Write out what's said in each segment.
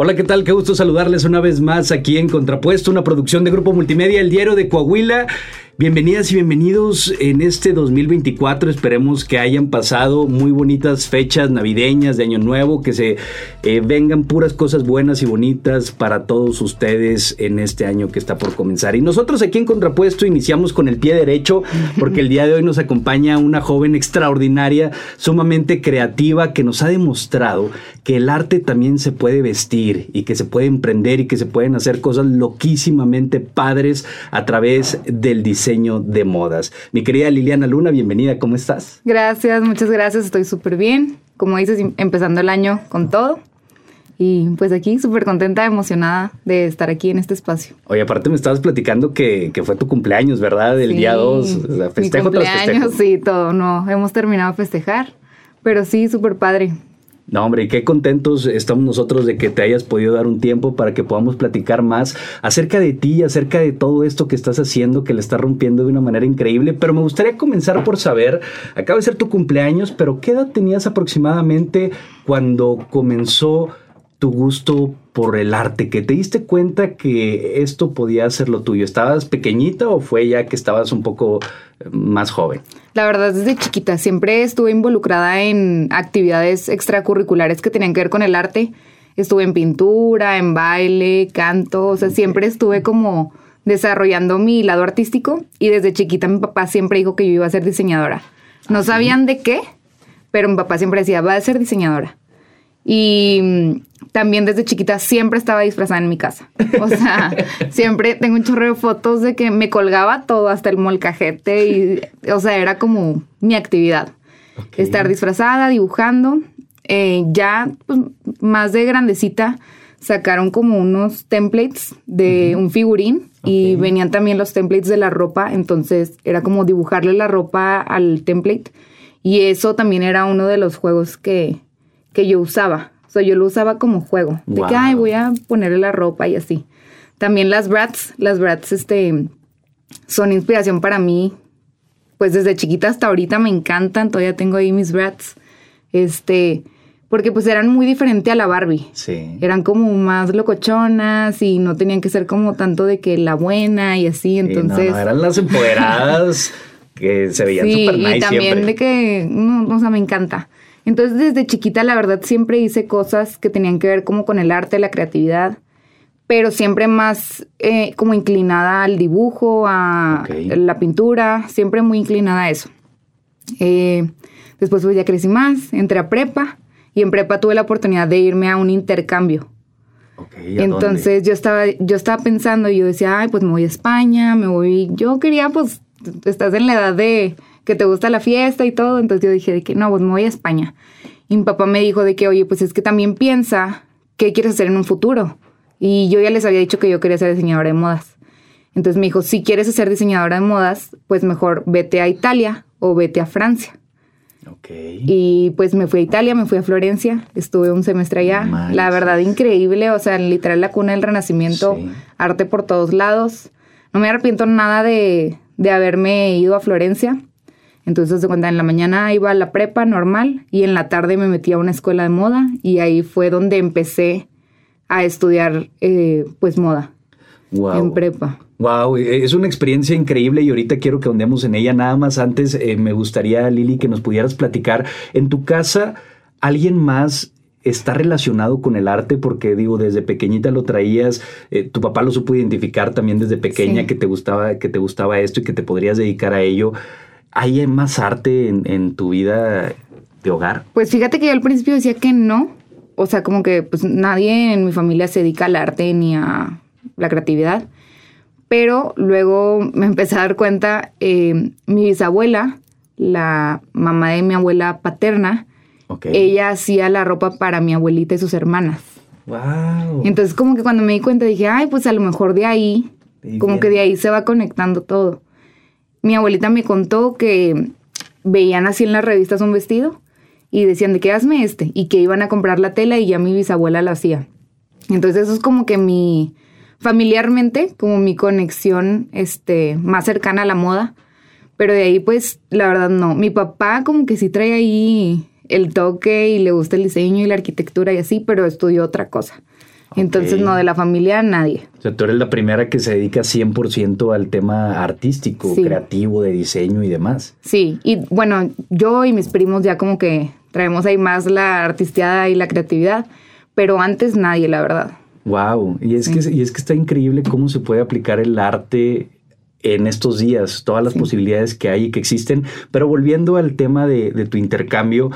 Hola, ¿qué tal? Qué gusto saludarles una vez más aquí en Contrapuesto, una producción de Grupo Multimedia, el Diario de Coahuila. Bienvenidas y bienvenidos en este 2024. Esperemos que hayan pasado muy bonitas fechas navideñas de Año Nuevo, que se eh, vengan puras cosas buenas y bonitas para todos ustedes en este año que está por comenzar. Y nosotros aquí en Contrapuesto iniciamos con el pie derecho, porque el día de hoy nos acompaña una joven extraordinaria, sumamente creativa, que nos ha demostrado que el arte también se puede vestir y que se puede emprender y que se pueden hacer cosas loquísimamente padres a través del diseño de modas. Mi querida Liliana Luna, bienvenida, ¿cómo estás? Gracias, muchas gracias, estoy súper bien. Como dices, em, empezando el año con todo. Y pues aquí súper contenta, emocionada de estar aquí en este espacio. Oye, aparte me estabas platicando que, fue tu cumpleaños, ¿verdad? El día 2. O festejo Mi cumpleaños, sí, todo. No, hemos terminado de festejar. Pero sí, súper padre. No, hombre, y qué contentos estamos nosotros de que te hayas podido dar un tiempo para que podamos platicar más acerca de ti, acerca de todo esto que estás haciendo, que le estás rompiendo de una manera increíble. Pero me gustaría comenzar por saber, acaba de ser tu cumpleaños, pero ¿qué edad tenías aproximadamente cuando comenzó tu gusto por el arte, que te diste cuenta que esto podía ser lo tuyo? ¿Estabas pequeñita o fue ya que estabas un poco eh, más joven? La verdad, desde chiquita siempre estuve involucrada en actividades extracurriculares que tenían que ver con el arte. Estuve en pintura, en baile, canto, o sea, siempre estuve como desarrollando mi lado artístico y desde chiquita mi papá siempre dijo que yo iba a ser diseñadora. No sabían de qué, pero mi papá siempre decía, va a ser diseñadora. Y también desde chiquita siempre estaba disfrazada en mi casa. O sea, siempre tengo un chorro de fotos de que me colgaba todo, hasta el molcajete. Y, o sea, era como mi actividad. Estar disfrazada, dibujando. Eh, ya, pues, más de grandecita, sacaron como unos templates de un figurín. Y venían también los templates de la ropa. Entonces, era como dibujarle la ropa al template. Y eso también era uno de los juegos que, que yo usaba. O sea, yo lo usaba como juego. De que, ay, voy a ponerle la ropa y así. También las brats, las brats, este, son inspiración para mí. Pues desde chiquita hasta ahorita me encantan. Todavía tengo ahí mis brats. Este, porque pues eran muy diferentes a la Barbie. Sí. Eran como más locochonas y no tenían que ser como tanto de que la buena y así, entonces... no, eran las empoderadas que se veían sí, nice y también de que, no, o sea, me encanta. Entonces desde chiquita la verdad siempre hice cosas que tenían que ver como con el arte, la creatividad, pero siempre más eh, como inclinada al dibujo, a la pintura, siempre muy inclinada a eso. Eh, después pues ya crecí más, entré a prepa y en prepa tuve la oportunidad de irme a un intercambio. Entonces yo estaba, yo estaba pensando y yo decía, ay, pues me voy a España, me voy, yo quería pues, estás en la edad de que te gusta la fiesta y todo. Entonces yo dije de que no, pues me voy a España. Y mi papá me dijo de que, oye, pues es que también piensa qué quieres hacer en un futuro. Y yo ya les había dicho que yo quería ser diseñadora de modas. Entonces me dijo, si quieres ser diseñadora de modas, pues mejor vete a Italia o vete a Francia. Okay. Y pues me fui a Italia, me fui a Florencia, estuve un semestre allá. La verdad, increíble, o sea, literal la cuna del renacimiento, arte por todos lados. No me arrepiento nada de, de haberme ido a Florencia. Entonces, de cuenta, en la mañana iba a la prepa normal y en la tarde me metí a una escuela de moda y ahí fue donde empecé a estudiar, eh, pues, moda. En prepa. Wow, es una experiencia increíble y ahorita quiero que andemos en ella. Nada más antes eh, me gustaría, Lili, que nos pudieras platicar. En tu casa, ¿alguien más está relacionado con el arte? Porque digo, desde pequeñita lo traías, eh, tu papá lo supo identificar también desde pequeña que te gustaba, que te gustaba esto y que te podrías dedicar a ello. ¿Hay más arte en, tu vida de hogar? Pues fíjate que yo al principio decía que no. O sea, como que pues nadie en mi familia se dedica al arte ni a la creatividad. Pero luego me empecé a dar cuenta, eh, mi bisabuela, la mamá de mi abuela paterna, ella hacía la ropa para mi abuelita y sus hermanas. Wow. Entonces como que cuando me di cuenta dije, ay, pues a lo mejor de ahí, como que de ahí se va conectando todo mi abuelita me contó que veían así en las revistas un vestido y decían de qué hazme este y que iban a comprar la tela y ya mi bisabuela lo hacía. Entonces eso es como que mi familiarmente como mi conexión este más cercana a la moda, pero de ahí pues la verdad no. Mi papá como que sí trae ahí el toque y le gusta el diseño y la arquitectura y así, pero estudió otra cosa. Entonces, no, de la familia nadie. O sea, tú eres la primera que se dedica 100% al tema artístico, creativo, de diseño y demás. Sí, y bueno, yo y mis primos ya como que traemos ahí más la artisteada y la creatividad, pero antes nadie, la verdad. Wow, y es, que, y es que está increíble cómo se puede aplicar el arte en estos días, todas las posibilidades que hay y que existen. Pero volviendo al tema de, de, tu intercambio,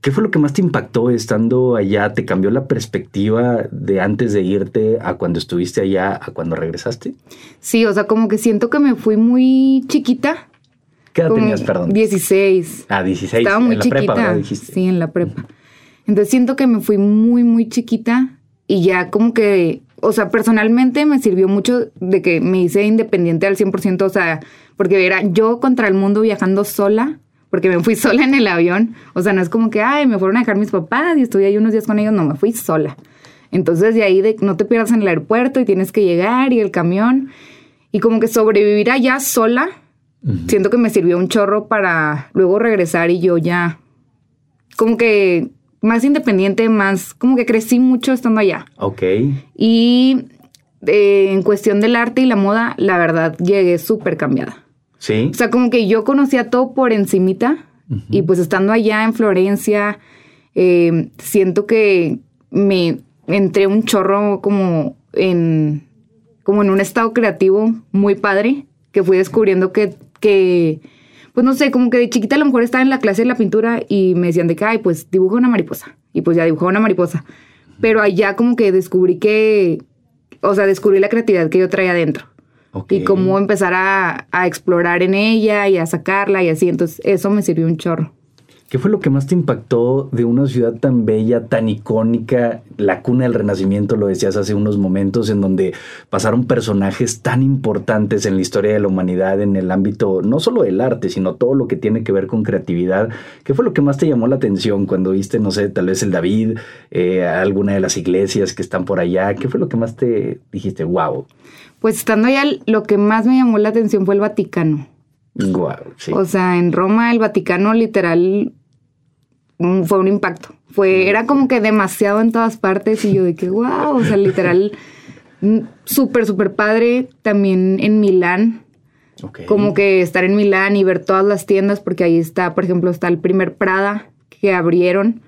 ¿qué fue lo que más te impactó estando allá? ¿Te cambió la perspectiva de antes de irte a cuando estuviste allá a cuando regresaste? Sí, o sea, como que siento que me fui muy chiquita. ¿Qué edad tenías, perdón? 16. Ah, 16. Estaba muy en chiquita. La prepa, Dijiste. Sí, en la prepa. Entonces siento que me fui muy, muy chiquita y ya como que o sea, personalmente me sirvió mucho de que me hice independiente al 100%, o sea, porque era yo contra el mundo viajando sola, porque me fui sola en el avión, o sea, no es como que, ay, me fueron a dejar mis papás y estuve ahí unos días con ellos, no, me fui sola. Entonces de ahí de no te pierdas en el aeropuerto y tienes que llegar y el camión, y como que sobrevivir allá sola, siento que me sirvió un chorro para luego regresar y yo ya, como que más independiente, más como que crecí mucho estando allá. Ok. Y eh, en cuestión del arte y la moda, la verdad, llegué súper cambiada. Sí. O sea, como que yo conocía todo por encimita y pues estando allá en Florencia, eh, siento que me entré un chorro como en, como en un estado creativo muy padre, que fui descubriendo que, que pues no sé, como que de chiquita a lo mejor estaba en la clase de la pintura y me decían de que, ay, pues dibujo una mariposa. Y pues ya dibujaba una mariposa. Pero allá como que descubrí que, o sea, descubrí la creatividad que yo traía adentro. Y cómo empezar a, a explorar en ella y a sacarla y así. Entonces eso me sirvió un chorro. ¿Qué fue lo que más te impactó de una ciudad tan bella, tan icónica, la cuna del Renacimiento, lo decías hace unos momentos, en donde pasaron personajes tan importantes en la historia de la humanidad, en el ámbito no solo del arte, sino todo lo que tiene que ver con creatividad? ¿Qué fue lo que más te llamó la atención cuando viste, no sé, tal vez el David, eh, alguna de las iglesias que están por allá? ¿Qué fue lo que más te dijiste, wow? Pues estando allá, lo que más me llamó la atención fue el Vaticano. Wow, sí. O sea, en Roma el Vaticano literal fue un impacto. Fue, era como que demasiado en todas partes y yo de que, wow, o sea, literal, mm, súper, súper padre. También en Milán. Como que estar en Milán y ver todas las tiendas, porque ahí está, por ejemplo, está el primer Prada que abrieron.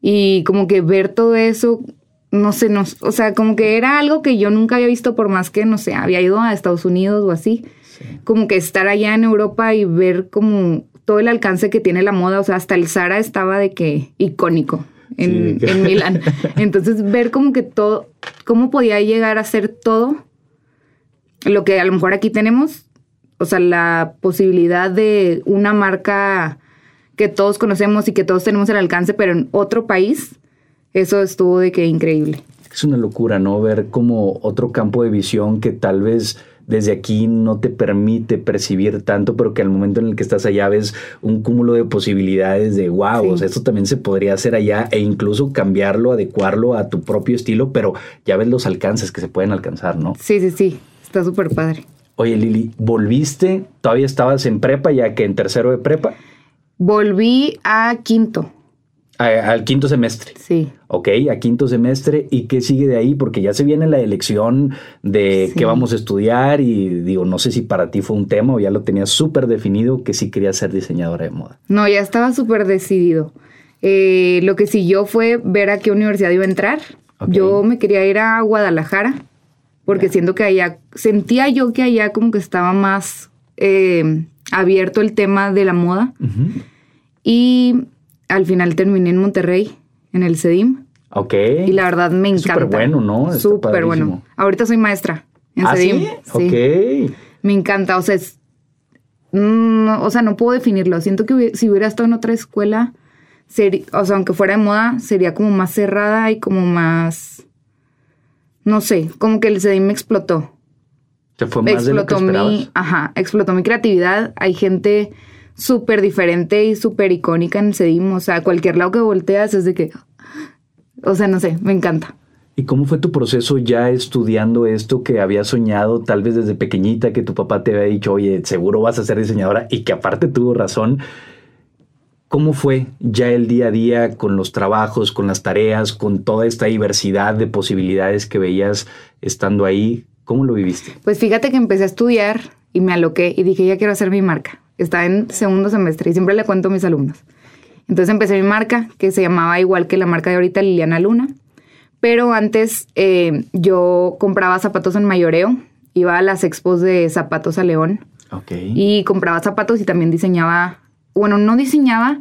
Y como que ver todo eso, no sé, no, o sea, como que era algo que yo nunca había visto por más que, no sé, había ido a Estados Unidos o así. Como que estar allá en Europa y ver como todo el alcance que tiene la moda, o sea, hasta el Zara estaba de que icónico en, Milán. Entonces, ver como que todo, cómo podía llegar a ser todo lo que a lo mejor aquí tenemos, o sea, la posibilidad de una marca que todos conocemos y que todos tenemos el alcance, pero en otro país, eso estuvo de que increíble. Es una locura, ¿no? Ver como otro campo de visión que tal vez desde aquí no te permite percibir tanto, pero que al momento en el que estás allá ves un cúmulo de posibilidades de wow, o sea, esto también se podría hacer allá e incluso cambiarlo, adecuarlo a tu propio estilo, pero ya ves los alcances que se pueden alcanzar, ¿no? Sí, sí, sí, está súper padre. Oye, Lili, ¿volviste? ¿Todavía estabas en prepa ya que en tercero de prepa? Volví a quinto al quinto semestre. Sí. Ok, a quinto semestre. ¿Y qué sigue de ahí? Porque ya se viene la elección de qué vamos a estudiar y digo, no sé si para ti fue un tema o ya lo tenías súper definido que sí querías ser diseñadora de moda. No, ya estaba súper decidido. Eh, lo que siguió fue ver a qué universidad iba a entrar. Yo me quería ir a Guadalajara porque siento que allá, sentía yo que allá como que estaba más eh, abierto el tema de la moda. Y al final terminé en Monterrey, en el CEDIM. Ok. Y la verdad me encanta. Súper bueno, ¿no? Súper bueno. Ahorita soy maestra en ¿Ah, CEDIM. Sí. Ok. Me encanta. O sea, es, no, o sea, no puedo definirlo. Siento que si hubiera estado en otra escuela, o sea, aunque fuera de moda, sería como más cerrada y como más. No sé, como que el CEDIM me explotó. Se fue más explotó de lo que mi, ajá, explotó mi creatividad. Hay gente súper diferente y súper icónica en CEDIM. O sea, cualquier lado que volteas es de que, o sea, no sé, me encanta. ¿Y cómo fue tu proceso ya estudiando esto que habías soñado tal vez desde pequeñita, que tu papá te había dicho, oye, seguro vas a ser diseñadora y que aparte tuvo razón? ¿Cómo fue ya el día a día con los trabajos, con las tareas, con toda esta diversidad de posibilidades que veías estando ahí? ¿Cómo lo viviste? Pues fíjate que empecé a estudiar y me aloqué y dije, ya quiero hacer mi marca. Estaba en segundo semestre y siempre le cuento a mis alumnos. Entonces empecé mi marca, que se llamaba igual que la marca de ahorita, Liliana Luna. Pero antes eh, yo compraba zapatos en mayoreo, iba a las expos de zapatos a León. Y compraba zapatos y también diseñaba, bueno, no diseñaba,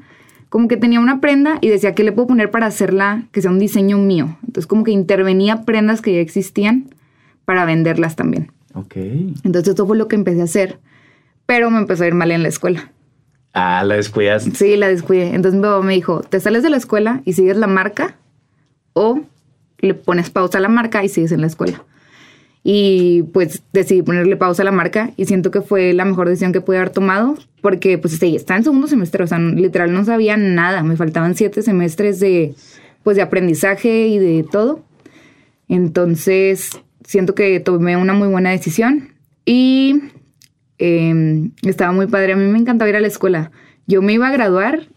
como que tenía una prenda y decía, ¿qué le puedo poner para hacerla que sea un diseño mío? Entonces como que intervenía prendas que ya existían para venderlas también. Ok. Entonces esto fue lo que empecé a hacer, pero me empezó a ir mal en la escuela. Ah, la descuidaste. Sí, la descuidé. Entonces mi papá me dijo, te sales de la escuela y sigues la marca o le pones pausa a la marca y sigues en la escuela. Y pues decidí ponerle pausa a la marca y siento que fue la mejor decisión que pude haber tomado porque pues sí, estaba en segundo semestre, o sea, literal no sabía nada, me faltaban siete semestres de pues de aprendizaje y de todo. Entonces siento que tomé una muy buena decisión y em, estaba muy padre. A mí me encantaba ir a la escuela. Yo me iba a graduar,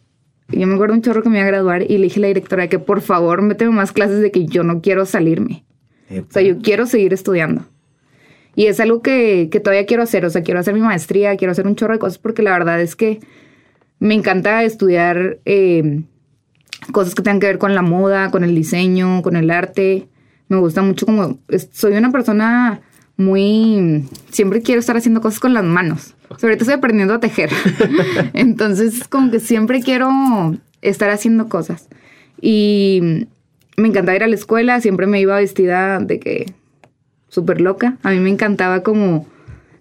yo me acuerdo un chorro que me iba a graduar y le dije a la directora que por favor méteme más clases de que yo no quiero salirme. O sea, yo quiero seguir estudiando. Y es algo que, que, todavía quiero hacer. O sea, quiero hacer mi maestría, quiero hacer un chorro de cosas porque la verdad es que me encanta estudiar em, cosas que tengan que ver con la moda, con el diseño, con el arte me gusta mucho como, soy una persona muy, siempre quiero estar haciendo cosas con las manos. Sobre todo estoy aprendiendo a tejer. Entonces, como que siempre quiero estar haciendo cosas. Y me encantaba ir a la escuela, siempre me iba vestida de que súper loca. A mí me encantaba como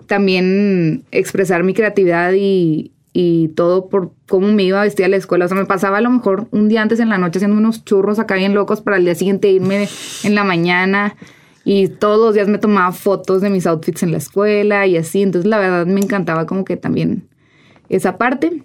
también expresar mi creatividad y, y todo por cómo me iba a vestir a la escuela. O sea, me pasaba a lo mejor un día antes en la noche haciendo unos churros acá bien locos para el día siguiente irme en la mañana. Y todos los días me tomaba fotos de mis outfits en la escuela y así. Entonces, la verdad, me encantaba como que también esa parte.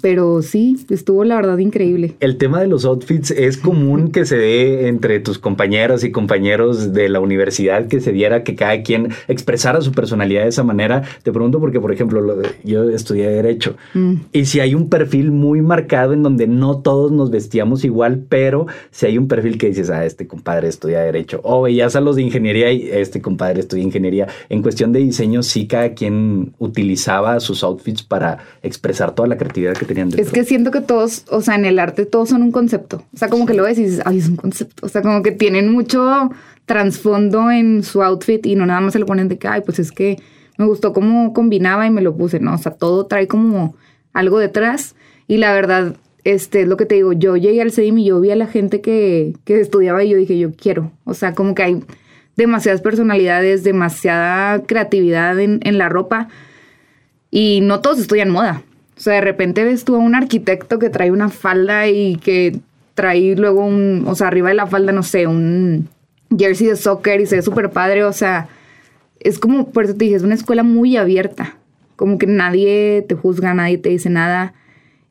Pero sí, estuvo la verdad increíble. El tema de los outfits es común que se dé entre tus compañeras y compañeros de la universidad, que se diera que cada quien expresara su personalidad de esa manera. Te pregunto porque, por ejemplo, yo estudié Derecho mm. y si hay un perfil muy marcado en donde no todos nos vestíamos igual, pero si hay un perfil que dices, ah, este compadre estudia Derecho, o veías a los de Ingeniería y este compadre estudia Ingeniería. En cuestión de diseño, sí cada quien utilizaba sus outfits para expresar toda la creatividad que tenían Es que siento que todos, o sea, en el arte todos son un concepto. O sea, como que lo ves y dices, ay, es un concepto. O sea, como que tienen mucho trasfondo en su outfit y no nada más se lo ponen de que, ay, pues es que me gustó cómo combinaba y me lo puse, ¿no? O sea, todo trae como algo detrás. Y la verdad, este es lo que te digo, yo llegué al CEDIM y yo vi a la gente que, que estudiaba y yo dije, yo quiero. O sea, como que hay demasiadas personalidades, demasiada creatividad en, en la ropa. Y no todos estudian moda. O sea, de repente ves tú a un arquitecto que trae una falda y que trae luego un, o sea, arriba de la falda, no sé, un jersey de soccer y se ve súper padre. O sea, es como, por eso te dije, es una escuela muy abierta. Como que nadie te juzga, nadie te dice nada.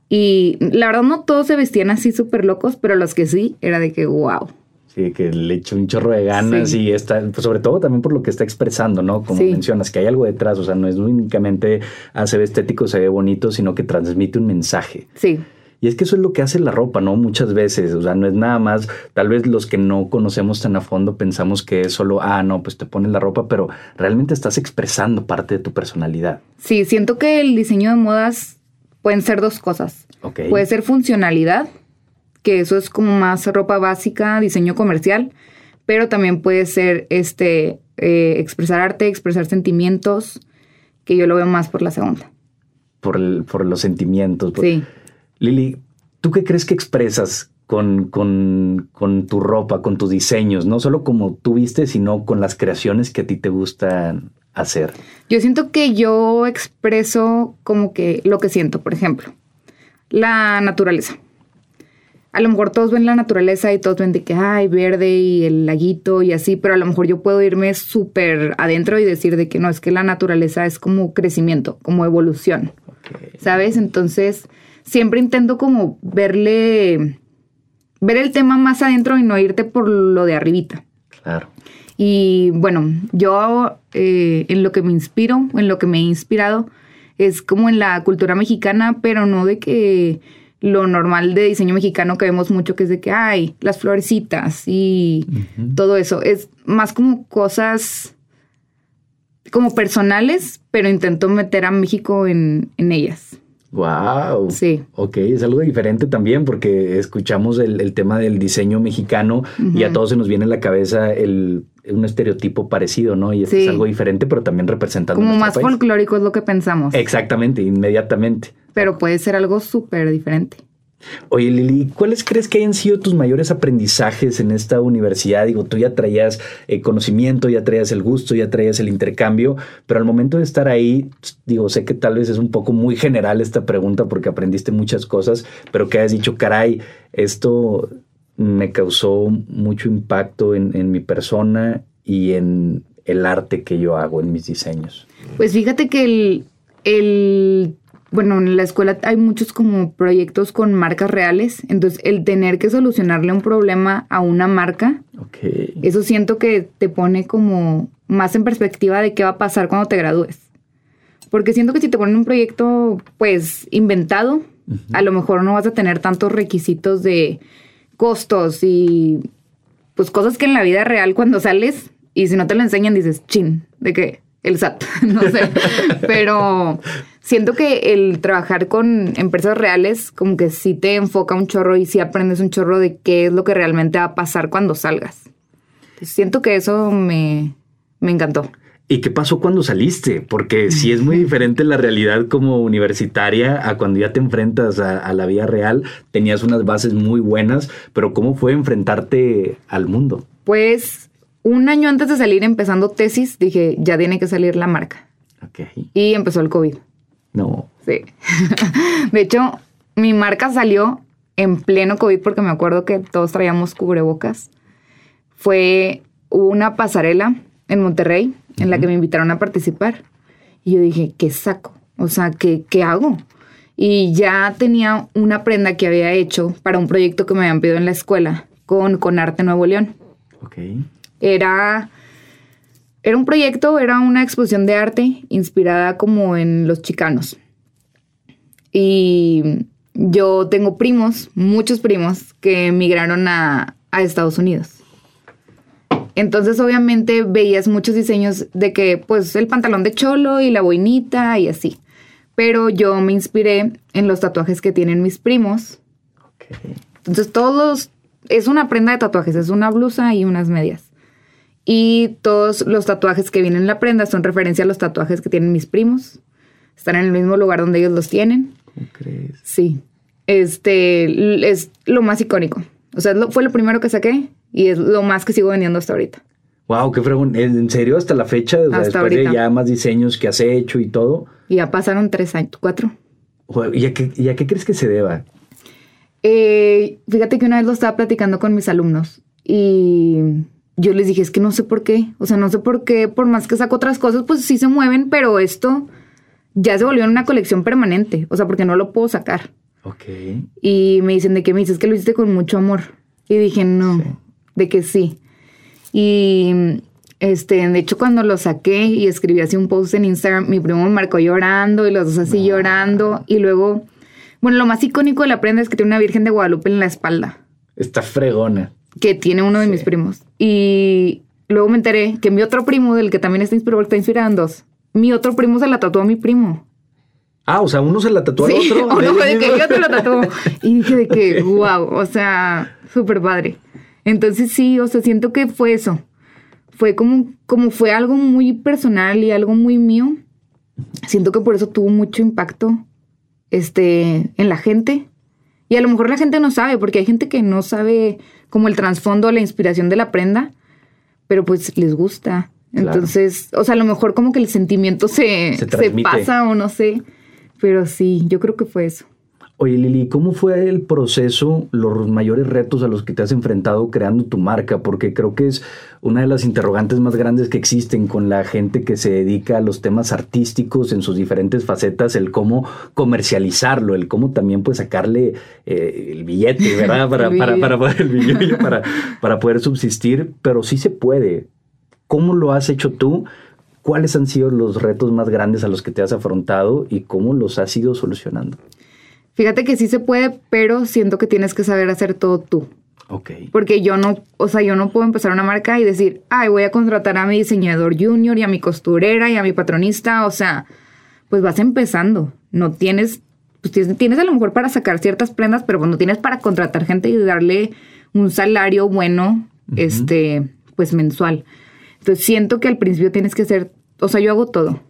Y la verdad no todos se vestían así súper locos, pero los que sí, era de que, wow. Sí, que le echó un chorro de ganas y está, pues sobre todo también por lo que está expresando, ¿no? Como mencionas, que hay algo detrás, o sea, no es únicamente ah, se ve estético, se ve bonito, sino que transmite un mensaje. Sí. Y es que eso es lo que hace la ropa, ¿no? Muchas veces, o sea, no es nada más, tal vez los que no conocemos tan a fondo pensamos que es solo, ah, no, pues te pones la ropa, pero realmente estás expresando parte de tu personalidad. Sí, siento que el diseño de modas pueden ser dos cosas. Okay. Puede ser funcionalidad que eso es como más ropa básica, diseño comercial, pero también puede ser este eh, expresar arte, expresar sentimientos, que yo lo veo más por la segunda. Por, por los sentimientos. Sí. Lili, ¿tú qué crees que expresas con, con, con, tu ropa, con tus diseños? No solo como tú viste, sino con las creaciones que a ti te gustan hacer. Yo siento que yo expreso como que lo que siento, por ejemplo, la naturaleza a lo mejor todos ven la naturaleza y todos ven de que hay verde y el laguito y así, pero a lo mejor yo puedo irme súper adentro y decir de que no, es que la naturaleza es como crecimiento, como evolución, ¿sabes? Entonces, siempre intento como verle, ver el tema más adentro y no irte por lo de arribita. Claro. Y bueno, yo eh, en lo que me inspiro, en lo que me he inspirado, es como en la cultura mexicana, pero no de que lo normal de diseño mexicano que vemos mucho, que es de que hay las florecitas y todo eso. Es más como cosas como personales, pero intento meter a México en, en ellas. Wow. Sí. Ok, es algo diferente también porque escuchamos el, tema del diseño mexicano y a todos se nos viene a la cabeza el, un estereotipo parecido, ¿no? Y es algo diferente, pero también representando. Como más folclórico es lo que pensamos. Exactamente, inmediatamente. Pero puede ser algo súper diferente. Oye, Lili, ¿cuáles crees que hayan sido tus mayores aprendizajes en esta universidad? Digo, tú ya traías eh, conocimiento, ya traías el gusto, ya traías el intercambio, pero al momento de estar ahí, digo, sé que tal vez es un poco muy general esta pregunta porque aprendiste muchas cosas, pero que has dicho, caray, esto me causó mucho impacto en, en mi persona y en el arte que yo hago en mis diseños. Pues fíjate que el, el bueno, en la escuela hay muchos como proyectos con marcas reales, entonces el tener que solucionarle un problema a una marca, eso siento que te pone como más en perspectiva de qué va a pasar cuando te gradúes. Porque siento que si te ponen un proyecto pues inventado, a lo mejor no vas a tener tantos requisitos de costos y pues cosas que en la vida real cuando sales y si no te lo enseñan dices, chin, de que el SAT, no sé, pero siento que el trabajar con empresas reales como que sí te enfoca un chorro y sí aprendes un chorro de qué es lo que realmente va a pasar cuando salgas. Siento que eso me, encantó. ¿Y qué pasó cuando saliste? Porque sí es muy diferente la realidad como universitaria a cuando ya te enfrentas a, a, la vida real. Tenías unas bases muy buenas, pero ¿cómo fue enfrentarte al mundo? Pues un año antes de salir empezando tesis, dije, ya tiene que salir la marca. Okay. Y empezó el COVID. No. Sí. de hecho, mi marca salió en pleno COVID porque me acuerdo que todos traíamos cubrebocas. Fue una pasarela en Monterrey en la que me invitaron a participar. Y yo dije, ¿qué saco? O sea, ¿qué, ¿qué hago? Y ya tenía una prenda que había hecho para un proyecto que me habían pedido en la escuela con, con Arte Nuevo León. Ok. Era era un proyecto, era una exposición de arte inspirada como en los chicanos. Y yo tengo primos, muchos primos, que emigraron a, Estados Unidos. Entonces, obviamente, veías muchos diseños de que, pues, el pantalón de cholo y la boinita y así. Pero yo me inspiré en los tatuajes que tienen mis primos. Entonces, todos, es una prenda de tatuajes, es una blusa y unas medias. Y todos los tatuajes que vienen en la prenda son referencia a los tatuajes que tienen mis primos. Están en el mismo lugar donde ellos los tienen. ¿Cómo crees? Sí. Este es lo más icónico. O sea, fue lo primero que saqué y es lo más que sigo vendiendo hasta ahorita. Wow, qué fregón. ¿En serio hasta la fecha? después de ya más diseños que has hecho y todo. Y ya pasaron tres años, cuatro. ¿Y a qué, y a qué crees que se deba? Eh, fíjate que una vez lo estaba platicando con mis alumnos y yo les dije, es que no sé por qué, o sea, no sé por qué, por más que saco otras cosas, pues sí se mueven, pero esto ya se volvió en una colección permanente, o sea, porque no lo puedo sacar. Ok. Y me dicen, ¿de qué me dices? que lo hiciste con mucho amor. Y dije, no, de que sí. Y este, de hecho, cuando lo saqué y escribí así un post en Instagram, mi primo me marcó llorando y los dos así llorando. Y luego, bueno, lo más icónico de la prenda es que tiene una Virgen de Guadalupe en la espalda. Está fregona que tiene uno de mis primos. Y luego me enteré que mi otro primo, del que también está inspirado, está inspirado en dos. Mi otro primo se la tatuó a mi primo. Ah, o sea, uno se la tatuó al otro. Uno fue de que yo te lo tatuó. Y dije de que, wow, o sea, súper padre. Entonces sí, o sea, siento que fue eso. Fue como, como fue algo muy personal y algo muy mío. Siento que por eso tuvo mucho impacto este, en la gente. Y a lo mejor la gente no sabe, porque hay gente que no sabe como el trasfondo, la inspiración de la prenda, pero pues les gusta. Entonces, o sea, a lo mejor como que el sentimiento se, se, se pasa o no sé, pero sí, yo creo que fue eso. Oye Lili, ¿cómo fue el proceso, los mayores retos a los que te has enfrentado creando tu marca? Porque creo que es una de las interrogantes más grandes que existen con la gente que se dedica a los temas artísticos en sus diferentes facetas, el cómo comercializarlo, el cómo también pues sacarle eh, el billete, ¿verdad? Para, para, para, el para, para poder subsistir, pero sí se puede. ¿Cómo lo has hecho tú? ¿Cuáles han sido los retos más grandes a los que te has afrontado y cómo los has ido solucionando? Fíjate que sí se puede, pero siento que tienes que saber hacer todo tú. Ok. Porque yo no, o sea, yo no puedo empezar una marca y decir, ay, voy a contratar a mi diseñador junior y a mi costurera y a mi patronista. O sea, pues vas empezando. No tienes, pues tienes, tienes a lo mejor para sacar ciertas prendas, pero cuando tienes para contratar gente y darle un salario bueno, este, pues mensual. Entonces siento que al principio tienes que hacer, o sea, yo hago todo.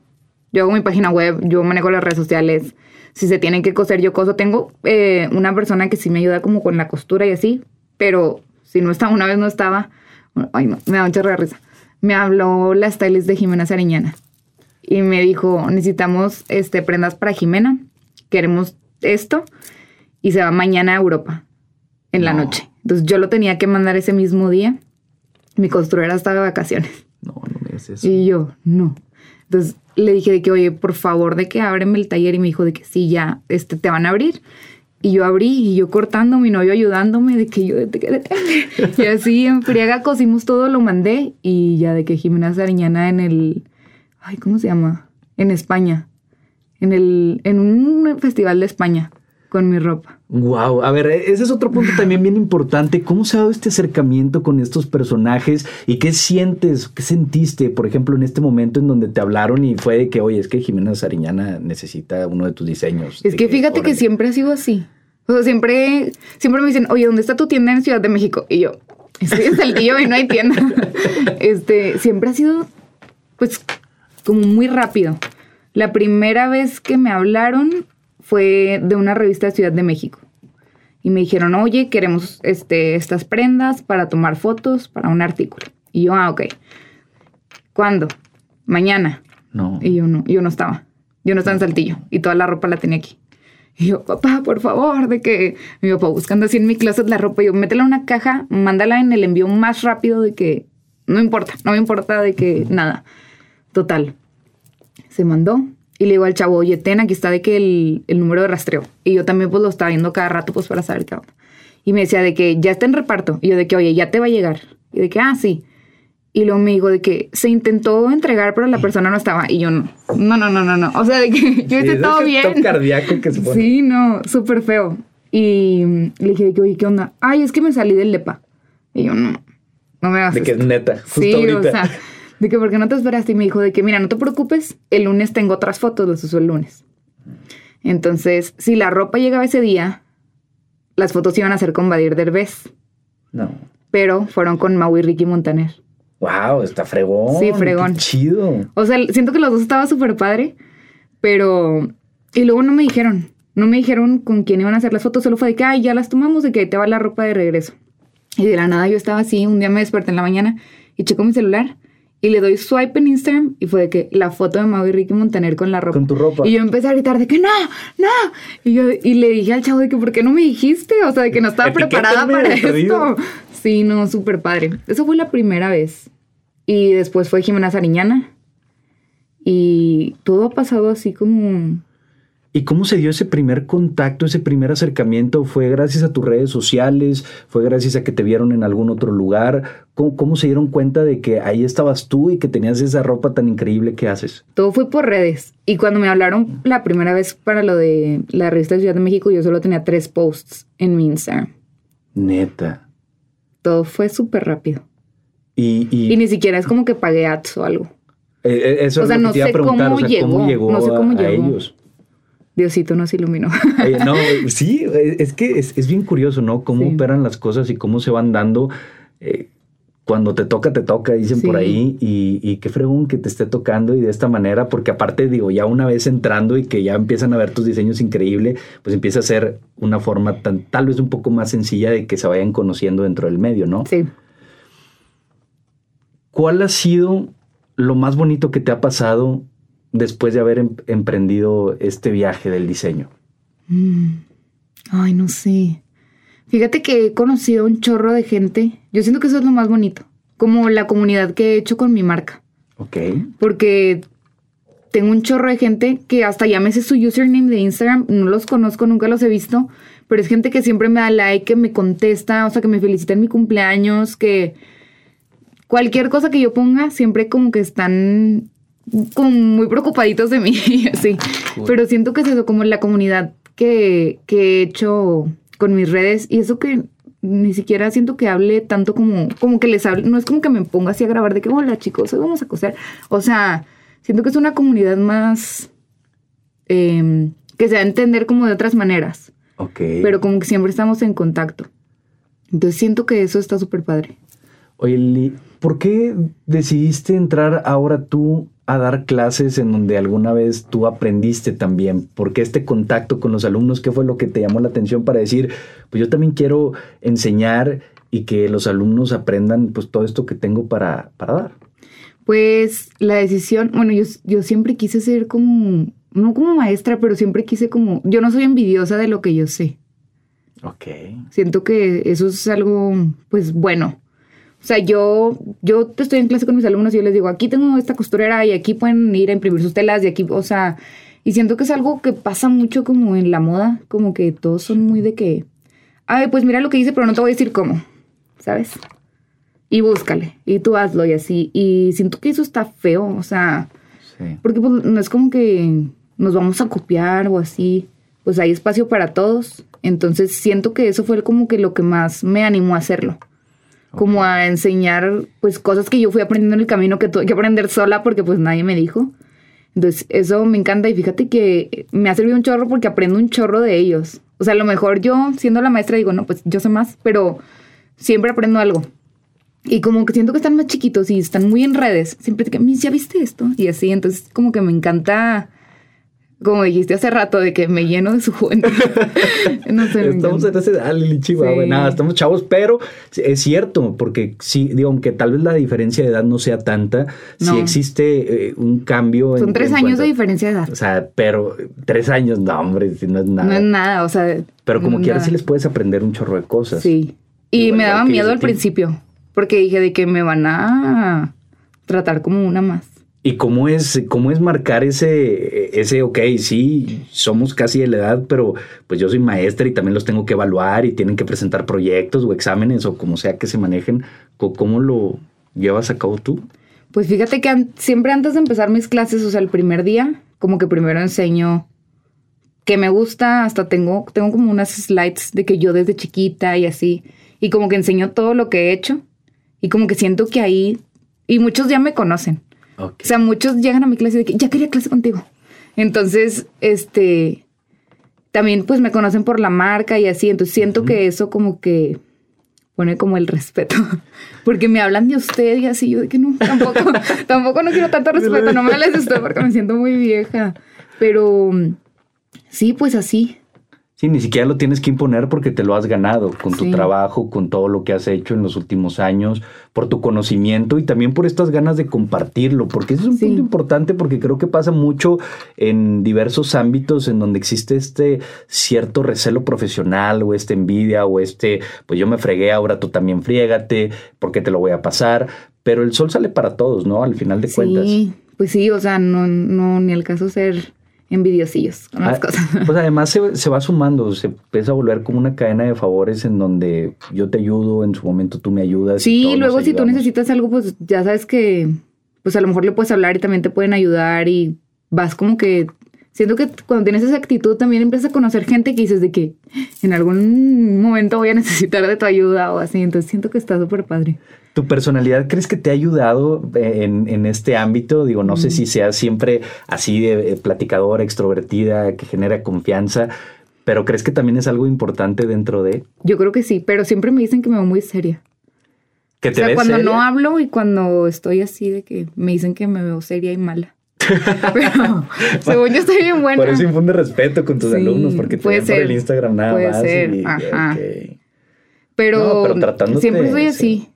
Yo hago mi página web, yo manejo las redes sociales. Si se tienen que coser, yo coso. Tengo eh, una persona que sí me ayuda como con la costura y así, pero si no estaba, una vez no estaba, ay no, me da mucha risa. Me habló la stylist de Jimena Sariñana y me dijo, necesitamos este, prendas para Jimena, queremos esto y se va mañana a Europa en la No. noche. Entonces yo lo tenía que mandar ese mismo día. Mi costurera estaba de vacaciones. No, no me digas eso. Y yo, no. Entonces le dije de que, oye, por favor, de que ábreme el taller. Y me dijo de que sí, ya, este, te van a abrir. Y yo abrí y yo cortando, mi novio ayudándome, de que yo, de que, y así en friega cosimos todo, lo mandé. Y ya de que Jimena Sariñana en el, ay, ¿cómo se llama? En España. En el, en un festival de España con mi ropa. Wow, a ver, ese es otro punto también bien importante. ¿Cómo se ha dado este acercamiento con estos personajes y qué sientes, qué sentiste, por ejemplo, en este momento en donde te hablaron y fue de que, oye, es que Jimena Sariñana necesita uno de tus diseños? Es De que fíjate que órale. siempre ha sido así. O sea, siempre, siempre me dicen, oye, ¿dónde está tu tienda en Ciudad de México? Y yo, estoy en Saltillo y no hay tienda. Este, siempre ha sido, pues, como muy rápido. La primera vez que me hablaron fue de una revista de Ciudad de México. Y me dijeron, oye, queremos este, estas prendas para tomar fotos para un artículo. Y yo, ah, ok. ¿Cuándo? Mañana. No. Y yo no, yo no estaba. Yo no estaba en Saltillo. Y toda la ropa la tenía aquí. Y yo, papá, por favor, de que mi papá buscando así en mi closet la ropa. Y yo, métela en una caja, mándala en el envío más rápido de que no importa, no me importa de que nada. Total. Se mandó. Y le digo al chavo, oye, ten, aquí está de que el, el número de rastreo. Y yo también pues lo estaba viendo cada rato pues para saber qué onda. Y me decía de que ya está en reparto. Y yo de que, oye, ya te va a llegar. Y de que, ah, sí. Y luego me dijo de que se intentó entregar, pero la persona no estaba. Y yo no. No, no, no, no, no. O sea, de que yo Sí, hice es todo bien. cardíaco que se pone. Sí, no, súper feo. Y le dije de que, oye, ¿qué onda? Ay, es que me salí del lepa. Y yo, no, no me hagas De que esto. neta, justo Sí, ahorita. o sea, de que, ¿por qué no te esperaste? Y me dijo de que, mira, no te preocupes, el lunes tengo otras fotos, las uso el lunes. Entonces, si la ropa llegaba ese día, las fotos iban a ser con Badir Derbez, No. pero fueron con Mau y Ricky Montaner. Wow, está fregón. Sí, fregón. Qué chido. O sea, siento que los dos estaba súper padre, pero... Y luego no me dijeron, no me dijeron con quién iban a hacer las fotos, solo fue de que, ay, ya las tomamos, de que te va la ropa de regreso. Y de la nada yo estaba así, un día me desperté en la mañana y checo mi celular y le doy swipe en Instagram y fue de que la foto de Mau y Ricky Montaner con la ropa. Con tu ropa. Y yo empecé a gritar de que no, no. Y yo y le dije al chavo de que, ¿por qué no me dijiste? O sea, de que no estaba preparada para perdido. esto. Sí, no, súper padre. Eso fue la primera vez. Y después fue Jimena Sariñana. Y todo ha pasado así como... ¿Y cómo se dio ese primer contacto, ese primer acercamiento? ¿Fue gracias a tus redes sociales? ¿Fue gracias a que te vieron en algún otro lugar? ¿Cómo, cómo se dieron cuenta de que ahí estabas tú y que tenías esa ropa tan increíble que haces? Todo fue por redes. Y cuando me hablaron la primera vez para lo de la revista de Ciudad de México, yo solo tenía tres posts en mi Instagram. Neta. Todo fue súper rápido. Y, y- Y ni siquiera es como que pagué ads o algo. eh, eh, eso o es sea, lo que no te iba a preguntar. cómo o sea, ¿cómo llegó, no sé a- cómo a, llegó. ellos? Diosito nos iluminó. Eh, no, sí, eh, es que es, es bien curioso, ¿no? Cómo Sí. operan las cosas y cómo se van dando. eh, cuando te toca, te toca, dicen por ahí, y, y qué fregón que te esté tocando y de esta manera, porque aparte, digo, ya una vez entrando y que ya empiezan a ver tus diseños increíbles, pues empieza a ser una forma tan, tal vez un poco más sencilla de que se vayan conociendo dentro del medio, ¿no? Sí. ¿Cuál ha sido lo más bonito que te ha pasado después de haber em- emprendido este viaje del diseño? Mm. Ay, no sé. Fíjate que he conocido un chorro de gente. Yo siento que eso es lo más bonito. Como la comunidad que he hecho con mi marca. Ok. Porque tengo un chorro de gente que hasta ya me sé su username de Instagram. No los conozco, nunca los he visto. Pero es gente que siempre me da like, que me contesta, o sea, que me felicita en mi cumpleaños, que cualquier cosa que yo ponga, siempre como que están como muy preocupaditos de mí, sí. Cool. Pero siento que es eso, como la comunidad que, que he hecho con mis redes y eso que ni siquiera siento que hable tanto como, como que les hable, no es como que me ponga así a grabar de que, hola chicos, hoy vamos a coser. O sea, siento que es una comunidad más em, que se va a entender como de otras maneras. Ok. Pero como que siempre estamos en contacto. Entonces siento que eso está súper padre. Oye, Lili, ¿por qué decidiste entrar ahora tú a dar clases en donde alguna vez tú aprendiste también? ¿Por qué este contacto con los alumnos? ¿Qué fue lo que te llamó la atención para decir, pues yo también quiero enseñar y que los alumnos aprendan pues todo esto que tengo para, para dar? Pues la decisión, bueno, yo, yo siempre quise ser como, no como maestra, pero siempre quise como, yo no soy envidiosa de lo que yo sé. Ok. Siento que eso es algo, pues bueno. O sea, yo, yo estoy en clase con mis alumnos y yo les digo, aquí tengo esta costurera y aquí pueden ir a imprimir sus telas y aquí, o sea, y siento que es algo que pasa mucho como en la moda, como que todos son muy de que, ay, pues mira lo que dice, pero no te voy a decir cómo, ¿sabes? Y búscale, y tú hazlo y así. Y siento que eso está feo, o sea, Sí. porque pues, no es como que nos vamos a copiar o así. Pues hay espacio para todos. Entonces siento que eso fue como que lo que más me animó a hacerlo. Como a enseñar pues cosas que yo fui aprendiendo en el camino que tuve que aprender sola porque pues nadie me dijo. Entonces eso me encanta y fíjate que me ha servido un chorro porque aprendo un chorro de ellos. O sea, a lo mejor yo siendo la maestra digo, no, pues yo sé más, pero siempre aprendo algo. Y como que siento que están más chiquitos y están muy en redes. Siempre te que, "Miss, ¿ya viste esto? Y así, entonces como que me encanta, como dijiste hace rato, de que me lleno de su juventud. no sé, Estamos en ese Lili Chihuahua. Sí. Nada, estamos chavos, pero es cierto, porque sí, digo, aunque tal vez la diferencia de edad no sea tanta, sí No. existe eh, un cambio. Son en- tres en años cuanto- de diferencia de edad. O sea, pero tres años, no, hombre, si no es nada. No es nada, o sea. pero como no quieras, nada. sí les puedes aprender un chorro de cosas. Sí. Y me daba miedo al principio, porque dije de que me van a tratar como una más. ¿Y cómo es, cómo es marcar ese, ese, ok, sí, somos casi de la edad, pero pues yo soy maestra y también los tengo que evaluar y tienen que presentar proyectos o exámenes o como sea que se manejen. ¿Cómo lo llevas a cabo tú? Pues fíjate que siempre antes de empezar mis clases, o sea, el primer día, como que primero enseño que me gusta, hasta tengo, tengo como unas slides de que yo desde chiquita y así, y como que enseño todo lo que he hecho, y como que siento que ahí, y muchos ya me conocen. O sea, muchos llegan a mi clase de que ya quería clase contigo. Entonces, este, también pues me conocen por la marca y así, entonces siento que eso como que pone como el respeto, porque me hablan de usted y así, yo de que no, tampoco, tampoco no quiero tanto respeto, no me hables de usted porque me siento muy vieja, pero sí, pues así, Sí, ni siquiera lo tienes que imponer porque te lo has ganado con tu Sí. trabajo, con todo lo que has hecho en los últimos años, por tu conocimiento y también por estas ganas de compartirlo, porque ese es un Sí. punto importante porque creo que pasa mucho en diversos ámbitos en donde existe este cierto recelo profesional o esta envidia o este, pues yo me fregué, ahora tú también friégate, porque te lo voy a pasar, pero el sol sale para todos, ¿no? Al final de cuentas. sí, pues sí, o sea, no, no, ni el caso ser envidiosillos con las Ah, cosas. Pues además se, se va sumando, se empieza a volver como una cadena de favores en donde yo te ayudo, en su momento tú me ayudas. Sí, luego si tú necesitas algo, pues ya sabes que, pues a lo mejor le puedes hablar y también te pueden ayudar y vas como que, siento que cuando tienes esa actitud también empiezas a conocer gente que dices de que en algún momento voy a necesitar de tu ayuda o así, entonces siento que está súper padre. ¿Tu personalidad crees que te ha ayudado en, en este ámbito? Digo, no sé si seas siempre así de eh, platicadora, extrovertida, que genera confianza, pero ¿crees que también es algo importante dentro de Yo creo que sí, pero siempre me dicen que me veo muy seria. que O te sea, ves cuando seria? no hablo y cuando estoy así de que me dicen que me veo seria y mala. Pero según yo estoy bien buena. Por eso infunde respeto con tus Sí, alumnos, porque te puede ven por el Instagram nada puede más. ser, y- ajá. ok. Pero, No, pero siempre soy así.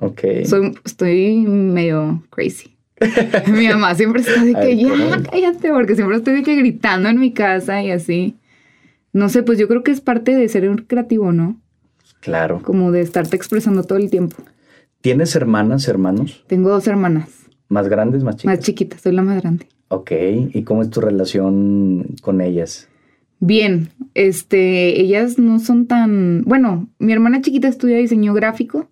Ok. Soy, estoy medio crazy. mi mamá siempre está de que ya cállate, porque siempre estoy de que gritando en mi casa y así. No sé, pues yo creo que es parte de ser un creativo, ¿no? Claro. Como de estarte expresando todo el tiempo. ¿Tienes hermanas, hermanos? Tengo dos hermanas, ¿Más grandes, más chicas? más chiquitas, soy la más grande. Ok. ¿Y cómo es tu relación con ellas? Bien, este, ellas no son tan, bueno, mi hermana chiquita estudia diseño gráfico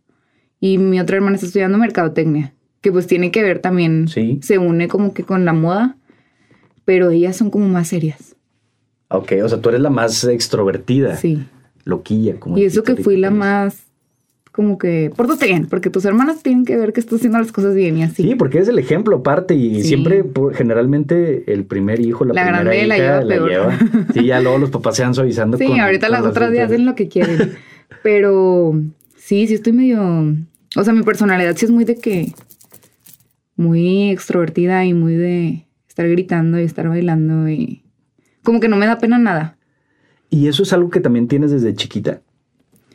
y mi otra hermana está estudiando mercadotecnia, que pues tiene que ver también, Sí. se une como que con la moda, pero ellas son como más serias. Ok, o sea, tú eres la más extrovertida. Sí. Loquilla, como Y eso que fui la más, como que, pórtate bien, porque tus hermanas tienen que ver que estás haciendo las cosas bien y así. Sí, porque es el ejemplo aparte y Sí. siempre, por- generalmente, el primer hijo, la, La primera grande la hija lleva peor. lleva. Sí, ya luego los papás se van suavizando. Sí, con- ahorita con las otras ya hacen lo que quieren. Pero sí, sí estoy medio. O sea, mi personalidad sí es muy de que. Muy extrovertida y muy de estar gritando y estar bailando y. Como que no me da pena nada. ¿Y eso es algo que también tienes desde chiquita?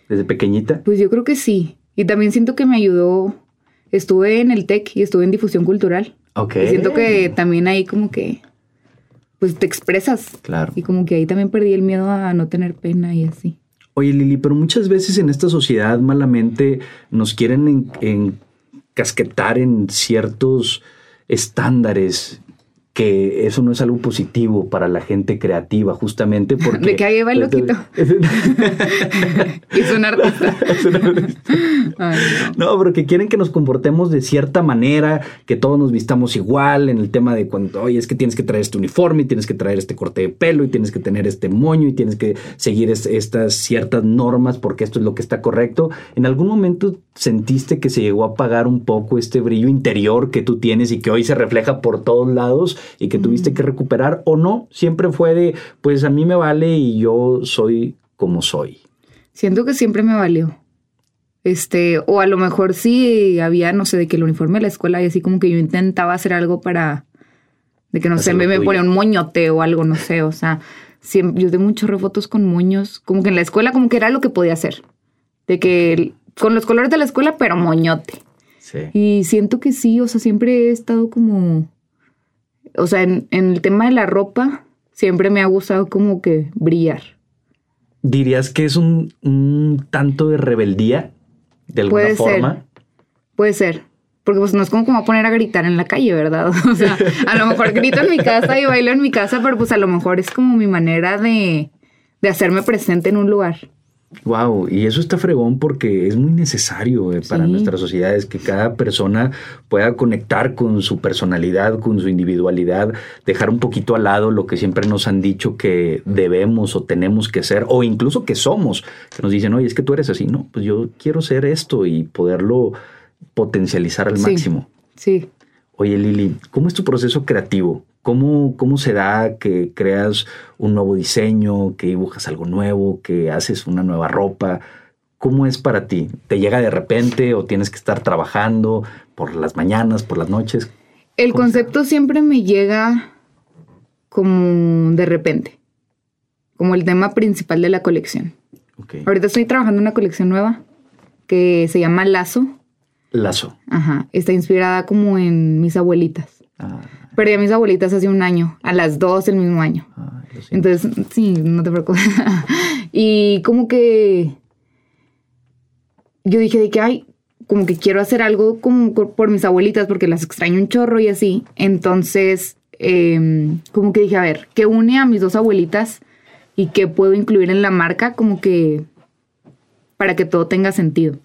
¿Desde pequeñita? Pues yo creo que sí. Y también siento que me ayudó. Estuve en el TEC y estuve en difusión cultural. Ok. Y siento que también ahí como que. Pues te expresas. Claro. Y como que ahí también perdí el miedo a no tener pena y así. Oye, Lili, pero muchas veces en esta sociedad malamente nos quieren en- encasquetar en ciertos estándares que eso no es algo positivo para la gente creativa, justamente porque... De que ahí va el loquito. Y es un artista. Ay, no. No, pero que quieren que nos comportemos de cierta manera, que todos nos vistamos igual en el tema de cuando, oye, es que tienes que traer este uniforme, y tienes que traer este corte de pelo, y tienes que tener este moño, y tienes que seguir es- estas ciertas normas porque esto es lo que está correcto. ¿En algún momento sentiste que se llegó a apagar un poco este brillo interior que tú tienes y que hoy se refleja por todos lados y que tuviste que recuperar? ¿O no? Siempre fue de, pues a mí me vale y yo soy como soy. Siento que siempre me valió. Este, o a lo mejor sí había, no sé, de que el uniforme de la escuela y así como que yo intentaba hacer algo para, de que no sé, me, me ponía un moñote o algo, no sé, o sea, siempre, yo tengo muchos refotos con moños, como que en la escuela como que era lo que podía hacer, de que con los colores de la escuela, pero moñote. Sí. Y siento que sí, o sea, siempre he estado como, o sea, en, en el tema de la ropa, siempre me ha gustado como que brillar. ¿Dirías que es un, un tanto de rebeldía de alguna Puede ser. forma? Puede ser. Porque pues no es como a poner a gritar en la calle, ¿verdad? O sea, a lo mejor grito en mi casa y bailo en mi casa, pero pues a lo mejor es como mi manera de, de hacerme presente en un lugar. Wow, y eso está fregón porque es muy necesario eh, para Sí. nuestras sociedades que cada persona pueda conectar con su personalidad, con su individualidad, dejar un poquito al lado lo que siempre nos han dicho que debemos o tenemos que ser, o incluso que somos, que nos dicen, oye, es que tú eres así, no, pues yo quiero ser esto y poderlo potencializar al Sí. máximo. Sí. Oye, Lili, ¿cómo es tu proceso creativo? ¿Cómo, ¿Cómo se da que creas un nuevo diseño, que dibujas algo nuevo, que haces una nueva ropa? ¿Cómo es para ti? ¿Te llega de repente o tienes que estar trabajando por las mañanas, por las noches? El ¿Cómo se concepto siempre me llega como de repente, como el tema principal de la colección. Ahorita estoy trabajando en una colección nueva que se llama Lazo. Lazo. Ajá. Está inspirada como en mis abuelitas. Ah, Perdí a mis abuelitas hace un año, a las dos el mismo año. siento. Entonces, sí, no te preocupes. y como que yo dije de que, ay, como que quiero hacer algo como por por mis abuelitas porque las extraño un chorro y así. Entonces, em, como que dije, a ver, ¿qué une a mis dos abuelitas y qué puedo incluir en la marca? Como que para que todo tenga sentido.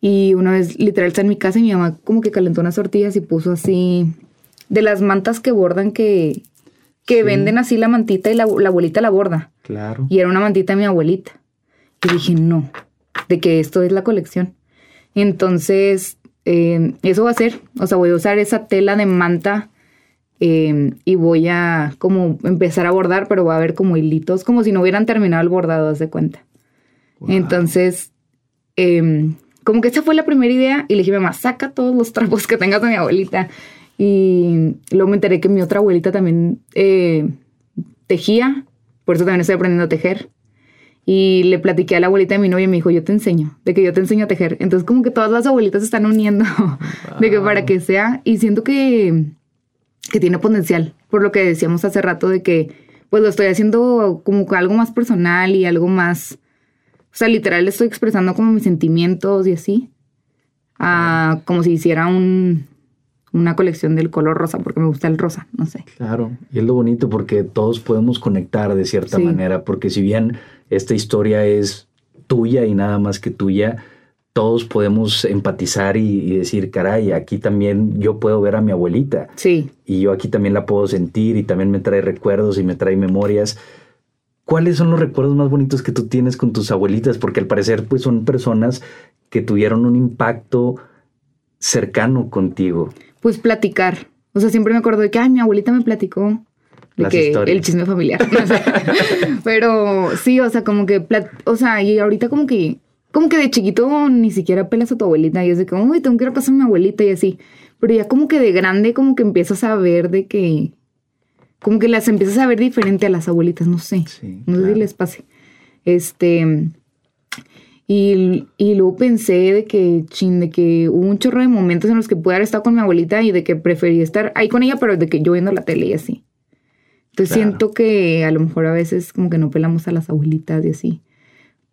Y una vez, literal, está en mi casa y mi mamá como que calentó unas tortillas y puso así de las mantas que bordan que, que Sí. venden así la mantita y la, la abuelita la borda. Claro. Y era una mantita de mi abuelita. Y dije, no, de que esto es la colección. Entonces, eh, eso va a ser. O sea, voy a usar esa tela de manta eh, y voy a como empezar a bordar, pero va a haber como hilitos, como si no hubieran terminado el bordado, haz de cuenta. Wow. Entonces, eh, como que esa fue la primera idea y le dije, mamá, saca todos los trapos que tengas de mi abuelita. Y luego me enteré que mi otra abuelita también eh, tejía, por eso también estoy aprendiendo a tejer. Y le platiqué a la abuelita de mi novia y me dijo, yo te enseño, de que yo te enseño a tejer. Entonces como que todas las abuelitas se están uniendo, de que para que sea, y siento que, que tiene potencial, por lo que decíamos hace rato de que pues lo estoy haciendo como algo más personal y algo más, o sea, literal estoy expresando como mis sentimientos y así, ah, como si hiciera un, una colección del color rosa, porque me gusta el rosa, no sé. Claro, y es lo bonito porque todos podemos conectar de cierta Sí. manera, porque si bien esta historia es tuya y nada más que tuya, todos podemos empatizar y, decir, caray, aquí también yo puedo ver a mi abuelita. Sí. Y yo aquí también la puedo sentir y también me trae recuerdos y me trae memorias. ¿Cuáles son los recuerdos más bonitos que tú tienes con tus abuelitas? Porque al parecer pues son personas que tuvieron un impacto cercano contigo. Pues platicar. O sea, siempre me acuerdo de que, ay, mi abuelita me platicó de que el chisme familiar. Pero sí, o sea, como que, o sea, y ahorita como que como que de chiquito ni siquiera pelas a tu abuelita y es de que, uy, tengo que ir a casa a mi abuelita y así. Pero ya como que de grande, como que empiezas a ver de que, como que las empiezas a ver diferente a las abuelitas, no sé. no sé si les pase. Este, y, y, luego pensé de que, chin, de que hubo un chorro de momentos en los que pude haber estado con mi abuelita y de que prefería estar ahí con ella, pero de que yo viendo la tele y así. Entonces siento que a lo mejor a veces como que no pelamos a las abuelitas y así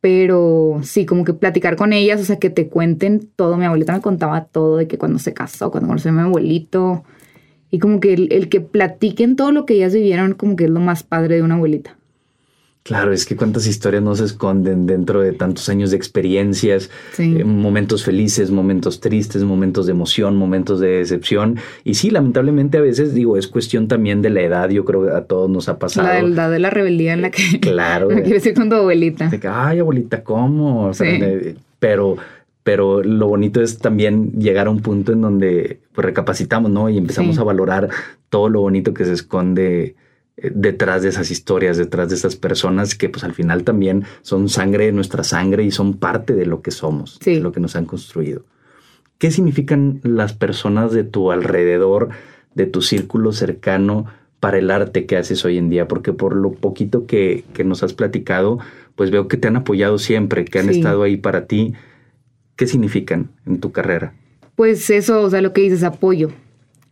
pero sí, como que platicar con ellas, o sea, que te cuenten todo. Mi abuelita me contaba todo de que cuando se casó, cuando conoció a mi abuelito, y como que el, el, que platiquen todo lo que ellas vivieron, como que es lo más padre de una abuelita. Claro, es que cuántas historias no se esconden dentro de tantos años de experiencias, eh, momentos felices, momentos tristes, momentos de emoción, momentos de decepción. Y sí, lamentablemente a veces digo, es cuestión también de la edad, yo creo que a todos nos ha pasado. La edad de la rebeldía en la que claro, me quieres decir con tu abuelita. De que, ay, abuelita, ¿cómo? pero pero lo bonito es también llegar a un punto en donde pues, recapacitamos, ¿no? Y empezamos a valorar todo lo bonito que se esconde detrás de esas historias, detrás de esas personas que pues al final también son sangre de nuestra sangre y son parte de lo que somos, de lo que nos han construido. ¿Qué significan las personas de tu alrededor, de tu círculo cercano para el arte que haces hoy en día? Porque por lo poquito que, nos has platicado, pues veo que te han apoyado siempre, que han estado ahí para ti. ¿Qué significan en tu carrera? Pues eso, o sea, lo que dices, apoyo.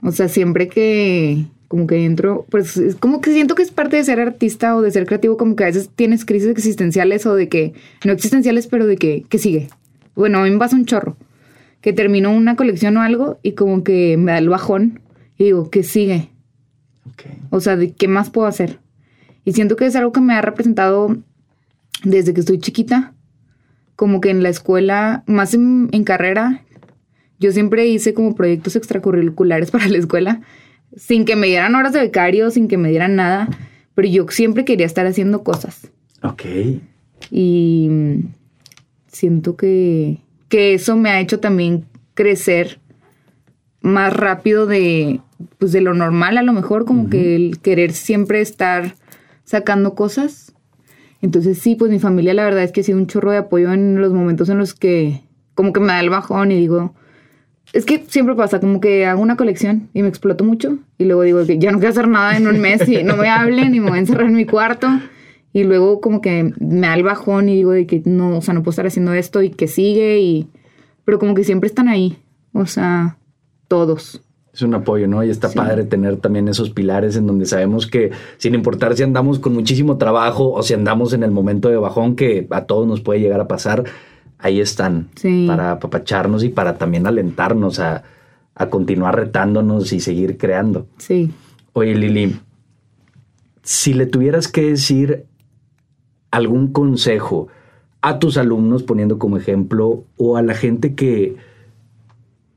O sea, siempre que, como que entro, pues es como que siento que es parte de ser artista o de ser creativo, como que a veces tienes crisis existenciales o de que, no existenciales, pero de que, ¿qué sigue? Bueno, a mí me pasa un chorro, que termino una colección o algo y como que me da el bajón y digo, ¿qué sigue? O sea, ¿de qué más puedo hacer? Y siento que es algo que me ha representado desde que estoy chiquita, como que en la escuela, más en carrera, yo siempre hice como proyectos extracurriculares para la escuela sin que me dieran horas de becario, sin que me dieran nada, pero yo siempre quería estar haciendo cosas. Ok. Y siento que, que eso me ha hecho también crecer más rápido de, pues de lo normal a lo mejor, como que el querer siempre estar sacando cosas. Entonces sí, pues mi familia la verdad es que ha sido un chorro de apoyo en los momentos en los que como que me da el bajón y digo, es que siempre pasa, como que hago una colección y me exploto mucho y luego digo que ya no quiero hacer nada en un mes y no me hablen y me voy a encerrar en mi cuarto y luego como que me da el bajón y digo de que no, o sea, no puedo estar haciendo esto y que sigue y... Pero como que siempre están ahí, o sea, todos. Es un apoyo, ¿no? Y está padre tener también esos pilares en donde sabemos que sin importar si andamos con muchísimo trabajo o si andamos en el momento de bajón que a todos nos puede llegar a pasar, ahí están para apapacharnos y para también alentarnos a, continuar retándonos y seguir creando. Sí. Oye, Lili, si le tuvieras que decir algún consejo a tus alumnos, poniendo como ejemplo, o a la gente que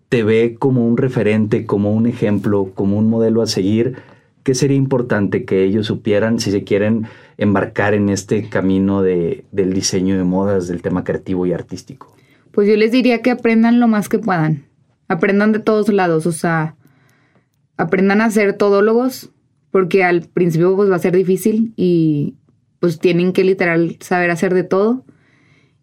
te ve como un referente, como un ejemplo, como un modelo a seguir, ¿qué sería importante que ellos supieran si se quieren embarcar en este camino de, del diseño de modas, del tema creativo y artístico? Pues yo les diría que aprendan lo más que puedan. Aprendan de todos lados, o sea, aprendan a ser todólogos, porque al principio pues va a ser difícil y pues tienen que literal saber hacer de todo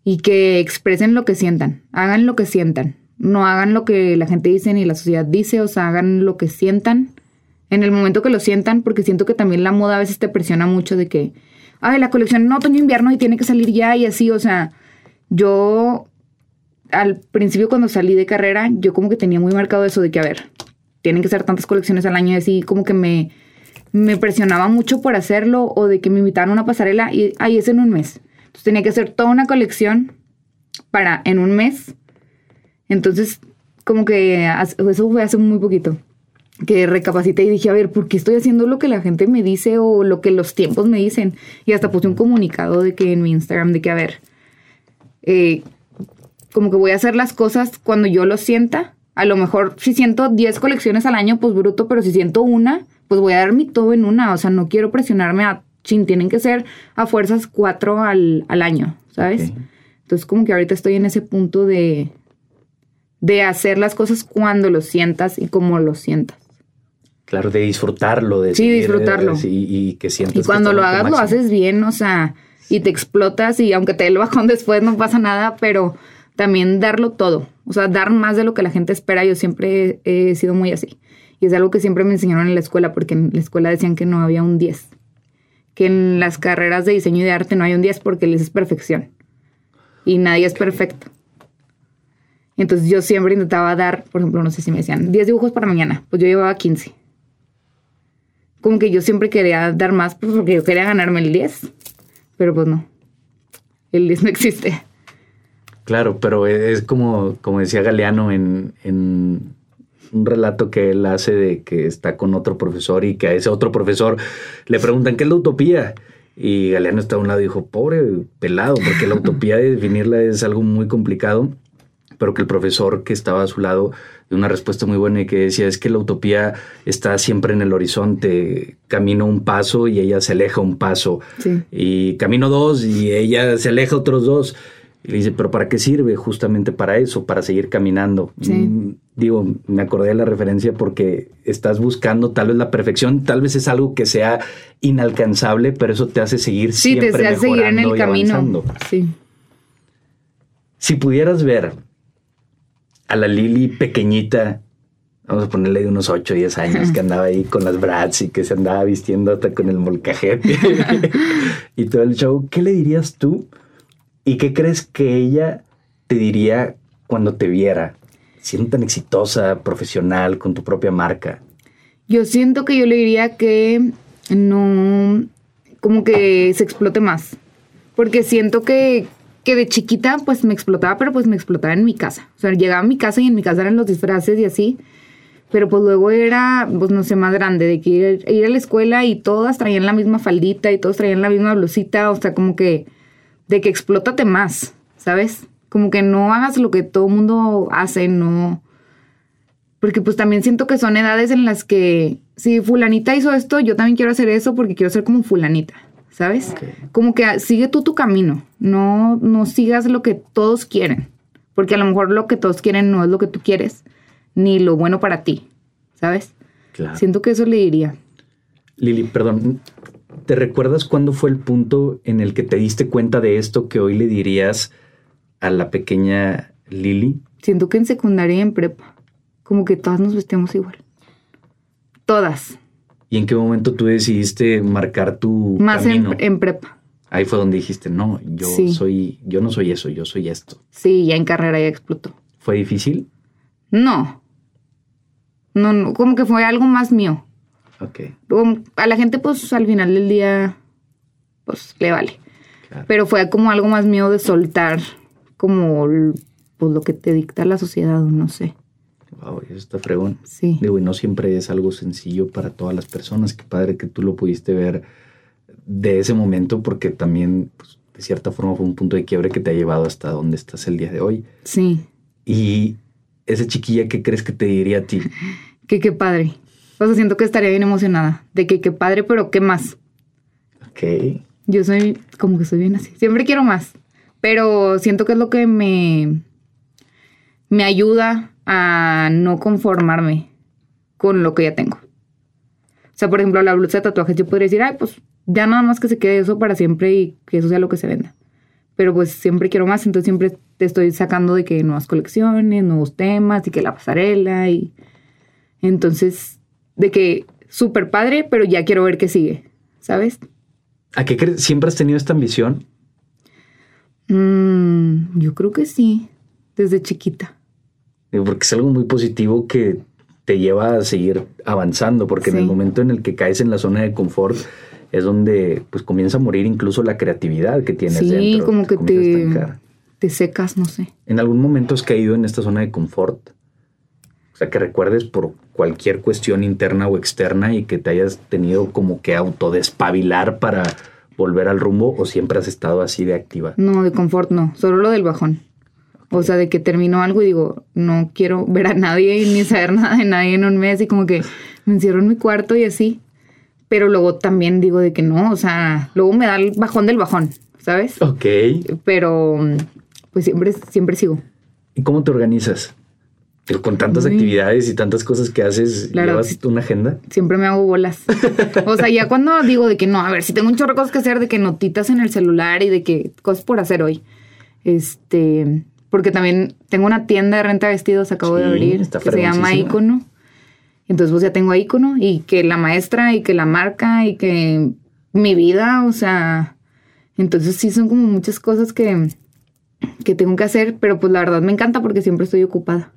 y que expresen lo que sientan, hagan lo que sientan, no hagan lo que la gente dice ni la sociedad dice, o sea, hagan lo que sientan en el momento que lo sientan, porque siento que también la moda a veces te presiona mucho de que, ay, la colección en otoño-invierno y tiene que salir ya y así, o sea, yo al principio cuando salí de carrera, yo como que tenía muy marcado eso de que, a ver, tienen que ser tantas colecciones al año y así, como que me, me presionaba mucho por hacerlo o de que me invitaran a una pasarela y ahí es en un mes. Entonces tenía que hacer toda una colección para en un mes. Entonces, como que eso fue hace muy poquito que recapacité y dije, a ver, ¿por qué estoy haciendo lo que la gente me dice o lo que los tiempos me dicen? Y hasta puse un comunicado de que en mi Instagram, de que, a ver, eh, como que voy a hacer las cosas cuando yo lo sienta. A lo mejor si siento 10 colecciones al año, pues bruto, pero si siento una, pues voy a dar mi todo en una. O sea, no quiero presionarme a, chin, tienen que ser a fuerzas cuatro al, al año, ¿sabes? Entonces como que ahorita estoy en ese punto de, de hacer las cosas cuando lo sientas y como lo sientas. Claro, de disfrutarlo, de Sí, disfrutarlo. eh, Y, y que sientas Y cuando lo hagas, lo haces bien, o sea, y te explotas y aunque te dé el bajón después no pasa nada, pero también darlo todo, o sea, dar más de lo que la gente espera. Yo siempre he, he sido muy así. Y es algo que siempre me enseñaron en la escuela, porque en la escuela decían que no había un 10. Que en las carreras de diseño y de arte no hay un 10 porque les es perfección. Y nadie es perfecto. Entonces yo siempre intentaba dar, por ejemplo, no sé si me decían 10 dibujos para mañana, pues yo llevaba 15 como que yo siempre quería dar más pues, porque yo quería ganarme el 10. Pero pues no. El 10 no existe. Claro, pero es como, como decía Galeano en, en un relato que él hace de que está con otro profesor y que a ese otro profesor le preguntan qué es la utopía. Y Galeano está a un lado y dijo, pobre pelado, porque la utopía de definirla es algo muy complicado, pero que el profesor que estaba a su lado una respuesta muy buena y que decía, es que la utopía está siempre en el horizonte, camino un paso y ella se aleja un paso, Sí. y camino dos y ella se aleja otros dos. Y le dice, pero ¿para qué sirve? Justamente para eso, para seguir caminando. Sí. Mm, Digo, me acordé de la referencia porque estás buscando tal vez la perfección, tal vez es algo que sea inalcanzable, pero eso te hace seguir Sí, te hace seguir en el y camino. avanzando. Sí. Si pudieras ver a la Lili pequeñita, vamos a ponerle de unos 8 o 10 años, que andaba ahí con las brats y que se andaba vistiendo hasta con el molcajete y todo el show, ¿qué le dirías tú? ¿Y qué crees que ella te diría cuando te viera? Siendo tan exitosa, profesional, con tu propia marca. Yo siento que yo le diría que no, como que se explote más. Porque siento que, que de chiquita pues me explotaba, pero pues me explotaba en mi casa. O sea, llegaba a mi casa y en mi casa eran los disfraces y así. Pero pues luego era, pues no sé, más grande, de que ir, a la escuela y todas traían la misma faldita y todos traían la misma blusita. O sea, como que, de que explótate más, ¿sabes? Como que no hagas lo que todo mundo hace, no... Porque pues también siento que son edades en las que si fulanita hizo esto, yo también quiero hacer eso porque quiero ser como fulanita, ¿sabes? Como que ah, sigue tú tu camino, no, no sigas lo que todos quieren, porque a lo mejor lo que todos quieren no es lo que tú quieres, ni lo bueno para ti, ¿sabes? Claro. Siento que eso le diría. Lili, perdón, ¿te recuerdas cuándo fue el punto en el que te diste cuenta de esto que hoy le dirías a la pequeña Lili? Siento que en secundaria y en prepa, como que todas nos vestíamos igual. Todas, ¿Y en qué momento tú decidiste marcar tu más en, camino? en prepa. Ahí fue donde dijiste, no, yo Sí. soy, yo no soy eso, yo soy esto. Sí, ya en carrera ya explotó. ¿Fue difícil? No. No, no, como que fue algo más mío. Ok, Como a la gente, pues al final del día, pues le vale. claro. Pero fue como algo más mío de soltar, como pues lo que te dicta la sociedad, no sé. Wow, está fregón. Sí. Digo, y no siempre es algo sencillo para todas las personas. Qué padre que tú lo pudiste ver de ese momento, porque también, pues, de cierta forma, fue un punto de quiebre que te ha llevado hasta donde estás el día de hoy. Sí. Y esa chiquilla, ¿qué crees que te diría a ti? Que qué padre. O sea, siento que estaría bien emocionada. De que qué padre, pero qué más. Ok, Yo soy como que soy bien así. Siempre quiero más. Pero siento que es lo que me, me ayuda a no conformarme con lo que ya tengo. O sea, por ejemplo, la blusa de tatuajes, yo podría decir, ay, pues ya nada más que se quede eso para siempre y que eso sea lo que se venda. Pero pues siempre quiero más, entonces siempre te estoy sacando de que nuevas colecciones, nuevos temas y que la pasarela y... Entonces, de que súper padre, pero ya quiero ver qué sigue, ¿sabes? ¿A qué crees? ¿Siempre has tenido esta ambición? Mm, yo creo que sí, desde chiquita. Digo, Porque es algo muy positivo que te lleva a seguir avanzando, porque en Sí. el momento en el que caes en la zona de confort es donde pues comienza a morir incluso la creatividad que tienes Sí, dentro. como que te, te secas, no sé. ¿En algún momento has caído en esta zona de confort? O sea, que recuerdes por cualquier cuestión interna o externa y que te hayas tenido como que autodespabilar para volver al rumbo o siempre has estado así de activa. No, de confort no, solo lo del bajón. O sea, de que termino algo y digo, no quiero ver a nadie ni saber nada de nadie en un mes y como que me encierro en mi cuarto y así. Pero luego también digo de que no, o sea, luego me da el bajón del bajón, ¿sabes? Ok. Pero pues siempre, siempre sigo. ¿Y cómo te organizas? Con tantas actividades y tantas cosas que haces, ¿llevas una agenda? Siempre me hago bolas. o sea, ya cuando digo de que no, a ver, si tengo un chorro de cosas que hacer, de que notitas en el celular y de que cosas por hacer hoy. Este, porque también tengo una tienda de renta de vestidos, acabo de abrir, que se llama Icono. Entonces, pues ya tengo Icono y que la maestra y que la marca y que mi vida, o sea, entonces sí son como muchas cosas que, que tengo que hacer, pero pues la verdad me encanta porque siempre estoy ocupada.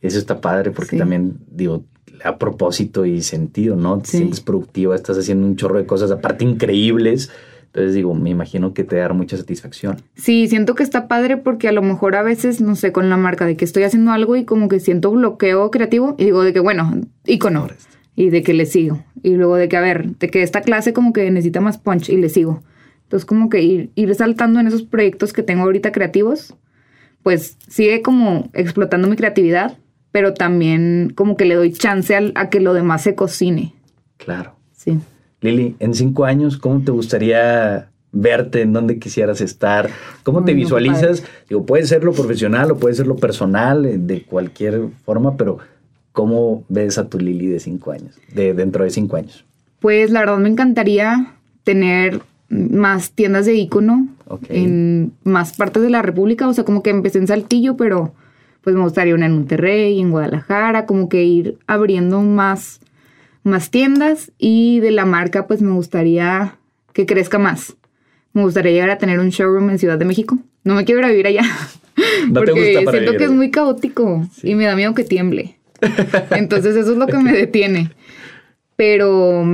Eso está padre porque también, digo, a propósito y sentido, ¿no? Te sientes productiva, estás haciendo un chorro de cosas, aparte increíbles. Entonces digo, me imagino que te da mucha satisfacción. Sí, siento que está padre porque a lo mejor a veces, no sé, con la marca de que estoy haciendo algo y como que siento bloqueo creativo y digo de que, bueno, icono. Y de que le sigo. Y luego de que, a ver, de que esta clase como que necesita más punch y le sigo. Entonces como que ir, ir saltando en esos proyectos que tengo ahorita creativos, pues sigue como explotando mi creatividad, pero también como que le doy chance a, que lo demás se cocine. Claro. Sí. Lili, en cinco años, ¿cómo te gustaría verte? ¿En dónde quisieras estar? ¿Cómo te visualizas? Digo, puede ser lo profesional o puede ser lo personal, eh, de cualquier forma, pero ¿cómo ves a tu Lili de cinco años, de dentro de cinco años? Pues la verdad me encantaría tener más tiendas de icono en más partes de la República. O sea, como que empecé en Saltillo, pero pues me gustaría una en Monterrey, en Guadalajara, como que ir abriendo más, más tiendas y de la marca pues me gustaría que crezca más. Me gustaría llegar a tener un showroom en Ciudad de México. No me quiero ir a vivir allá. porque siento que es muy caótico y me da miedo que tiemble. Entonces eso es lo que me detiene. Pero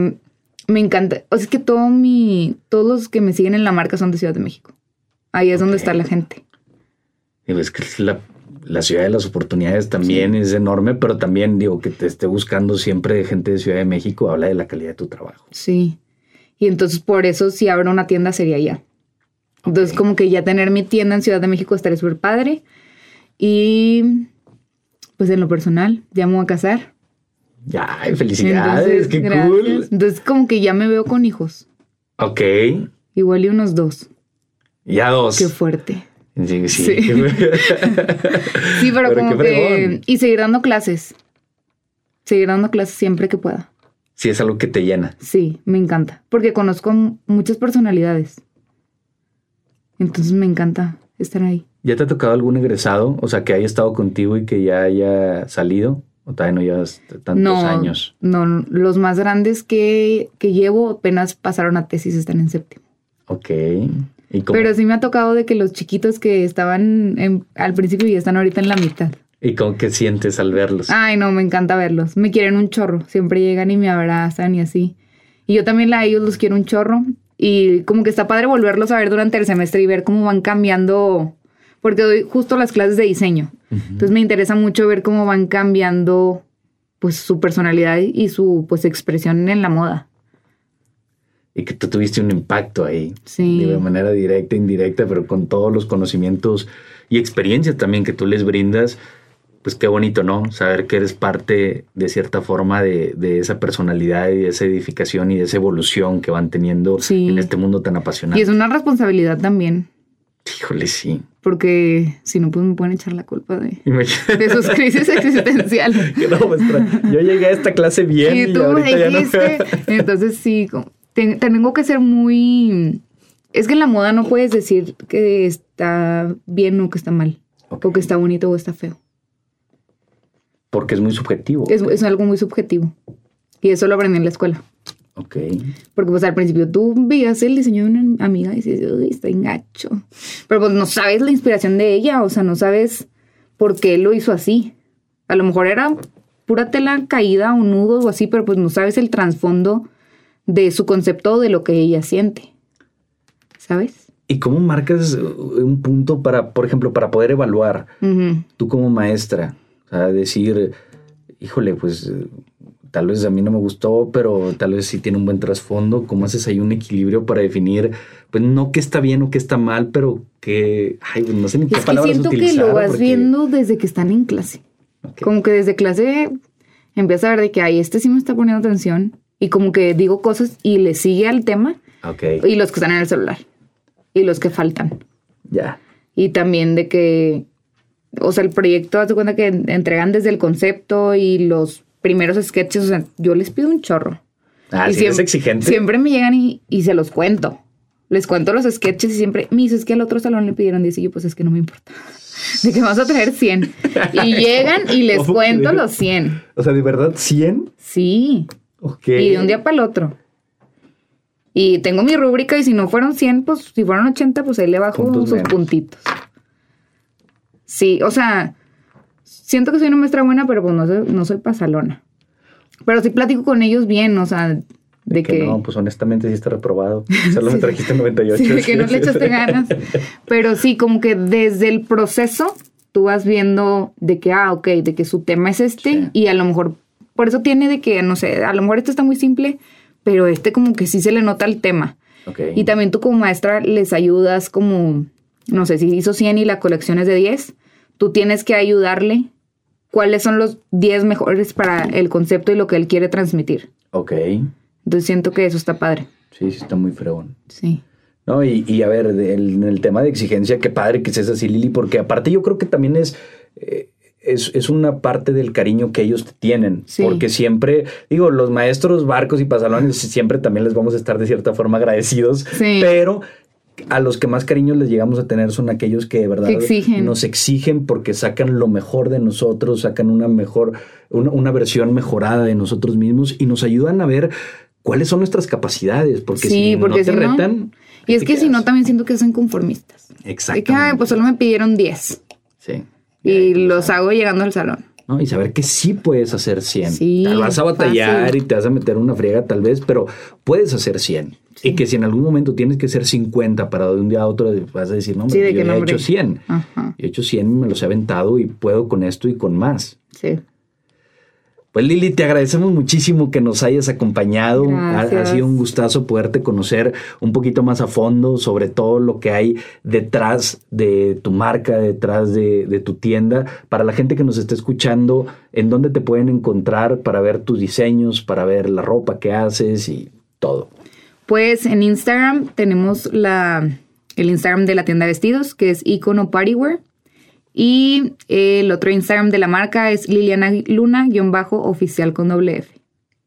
me encanta. O sea, es que todo mi, todos los que me siguen en la marca son de Ciudad de México. Ahí es donde está la gente. Y ves que la, la ciudad de las oportunidades también es enorme, pero también digo que te esté buscando siempre gente de Ciudad de México, habla de la calidad de tu trabajo. Sí. Y entonces por eso si abro una tienda sería ya. Entonces como que ya tener mi tienda en Ciudad de México estaría súper padre. Y pues en lo personal, ya me voy a casar. Ay, felicidades, qué cool. Entonces, como que ya me veo con hijos. Ok. Igual y unos dos. Ya dos. Qué fuerte. Sí, sí. Sí, pero, como que. Y seguir dando clases. Seguir dando clases siempre que pueda. Sí, es algo que te llena. Sí, me encanta. Porque conozco muchas personalidades. Entonces me encanta estar ahí. ¿Ya te ha tocado algún egresado? O sea, que haya estado contigo y que ya haya salido. ¿O todavía no llevas tantos años? No, los más grandes que, llevo apenas pasaron a tesis, están en séptimo. Ok. Pero sí me ha tocado de que los chiquitos que estaban al principio y están ahorita en la mitad. ¿Y cómo que sientes al verlos? Ay, no, me encanta verlos. Me quieren un chorro. Siempre llegan y me abrazan y así. Y yo también a ellos los quiero un chorro. Y como que está padre volverlos a ver durante el semestre y ver cómo van cambiando porque doy justo las clases de diseño. Entonces me interesa mucho ver cómo van cambiando pues su personalidad y su pues expresión en la moda. Y que tú tuviste un impacto ahí. Sí. De manera directa, indirecta, pero con todos los conocimientos y experiencias también que tú les brindas, pues qué bonito, ¿no? Saber que eres parte de cierta forma de, de esa personalidad y de esa edificación y de esa evolución que van teniendo en este mundo tan apasionante. Y es una responsabilidad también. Híjole, sí. Porque si no, pues me pueden echar la culpa de, de sus crisis existenciales. no, yo llegué a esta clase bien y, tú ahorita ya no... Entonces sí, tengo que ser muy... Es que en la moda no puedes decir que está bien o que está mal. O que está bonito o está feo. Porque es muy subjetivo. Es, es algo muy subjetivo. Y eso lo aprendí en la escuela. Ok. Porque pues al principio tú veías el diseño de una amiga y dices, uy, está engacho. Pero pues no sabes la inspiración de ella, o sea, no sabes por qué lo hizo así. A lo mejor era pura tela caída o nudos o así, pero pues no sabes el trasfondo de su concepto de lo que ella siente. ¿Sabes? ¿Y cómo marcas un punto para, por ejemplo, para poder evaluar tú como maestra? O sea, decir, híjole, pues tal vez a mí no me gustó, pero tal vez sí tiene un buen trasfondo. ¿Cómo haces ahí un equilibrio para definir, pues no que está bien o que está mal, pero que, ay, pues, no sé ni qué es que siento que lo vas viendo desde que están en clase. Como que desde clase empieza a ver de que, ay, este sí me está poniendo atención y como que digo cosas y le sigue al tema. Y los que están en el celular. Y los que faltan. Ya. Y también de que, o sea, el proyecto, haz cuenta que entregan desde el concepto y los primeros sketches, o sea, yo les pido un chorro. Ah, sí, es exigente. Siempre me llegan y, se los cuento. Les cuento los sketches y siempre, me dice, es que al otro salón le pidieron 10 y yo, pues es que no me importa. De que vas a traer 100. Y llegan y les cuento los 100. O sea, ¿de verdad 100? Sí. Y de un día para el otro. Y tengo mi rúbrica y si no fueron 100, pues si fueron 80, pues ahí le bajo sus puntitos. Sí, o sea, siento que soy una maestra buena, pero pues no soy, no soy pasalona. Pero sí platico con ellos bien, o sea, de, que, No, pues honestamente sí está reprobado. Solo me trajiste 98. Sí, de que no le echaste ganas. Pero sí, como que desde el proceso tú vas viendo de que, ah, ok, de que su tema es este y a lo mejor, por eso tiene de que, no sé, a lo mejor este está muy simple, pero este como que sí se le nota el tema. Y también tú como maestra les ayudas como, no sé, si hizo 100 y la colección es de 10, tú tienes que ayudarle cuáles son los 10 mejores para el concepto y lo que él quiere transmitir. Ok. Entonces siento que eso está padre. Sí, sí, está muy fregón. Sí. No, y, a ver, en el, tema de exigencia, qué padre que seas así, Lili, porque aparte yo creo que también es, eh, es, una parte del cariño que ellos tienen. Porque siempre, digo, los maestros barcos y pasalones siempre también les vamos a estar de cierta forma agradecidos. Pero a los que más cariño les llegamos a tener son aquellos que de verdad nos exigen porque sacan lo mejor de nosotros, sacan una mejor, una, versión mejorada de nosotros mismos y nos ayudan a ver cuáles son nuestras capacidades. Porque si no te retan. Y es que si no, también siento que son conformistas. Exacto. pues solo me pidieron 10. Sí y los hago llegando al salón. ¿no? Y saber que sí puedes hacer 100. Sí, te vas a batallar y te vas a meter una friega tal vez, pero puedes hacer 100. Y que si en algún momento tienes que hacer 50 para de un día a otro, vas a decir, no, yo he hecho 100. He hecho 100, me los he aventado y puedo con esto y con más. Sí. Pues Lili, te agradecemos muchísimo que nos hayas acompañado. Ha, sido un gustazo poderte conocer un poquito más a fondo sobre todo lo que hay detrás de tu marca, detrás de, tu tienda. Para la gente que nos está escuchando, ¿en dónde te pueden encontrar para ver tus diseños, para ver la ropa que haces y todo? Pues en Instagram tenemos la, el Instagram de la tienda de vestidos, que es Icono Partywear. Y el otro Instagram de la marca es Liliana Luna-oficial con doble F.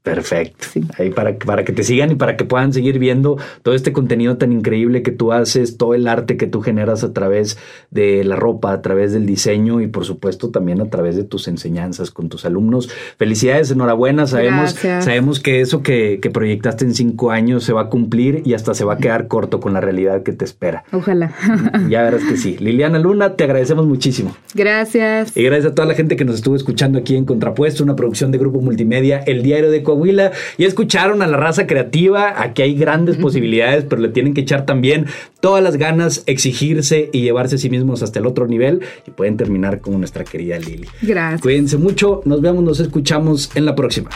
Perfecto. Ahí para, para que te sigan y para que puedan seguir viendo todo este contenido tan increíble que tú haces, todo el arte que tú generas a través de la ropa, a través del diseño y por supuesto también a través de tus enseñanzas con tus alumnos. Felicidades, enhorabuena. Sabemos, sabemos que eso que, que proyectaste en cinco años se va a cumplir y hasta se va a quedar corto con la realidad que te espera. Ojalá. Ya verás que sí. Liliana Luna, te agradecemos muchísimo. Gracias. Y gracias a toda la gente que nos estuvo escuchando aquí en Contrapuesto, una producción de Grupo Multimedia, El Diario de Coahuila. Y escucharon a la raza creativa. Aquí hay grandes posibilidades, pero le tienen que echar también todas las ganas, exigirse y llevarse a sí mismos hasta el otro nivel. Y pueden terminar como nuestra querida Lili. Gracias. Cuídense mucho. Nos vemos, nos escuchamos en la próxima.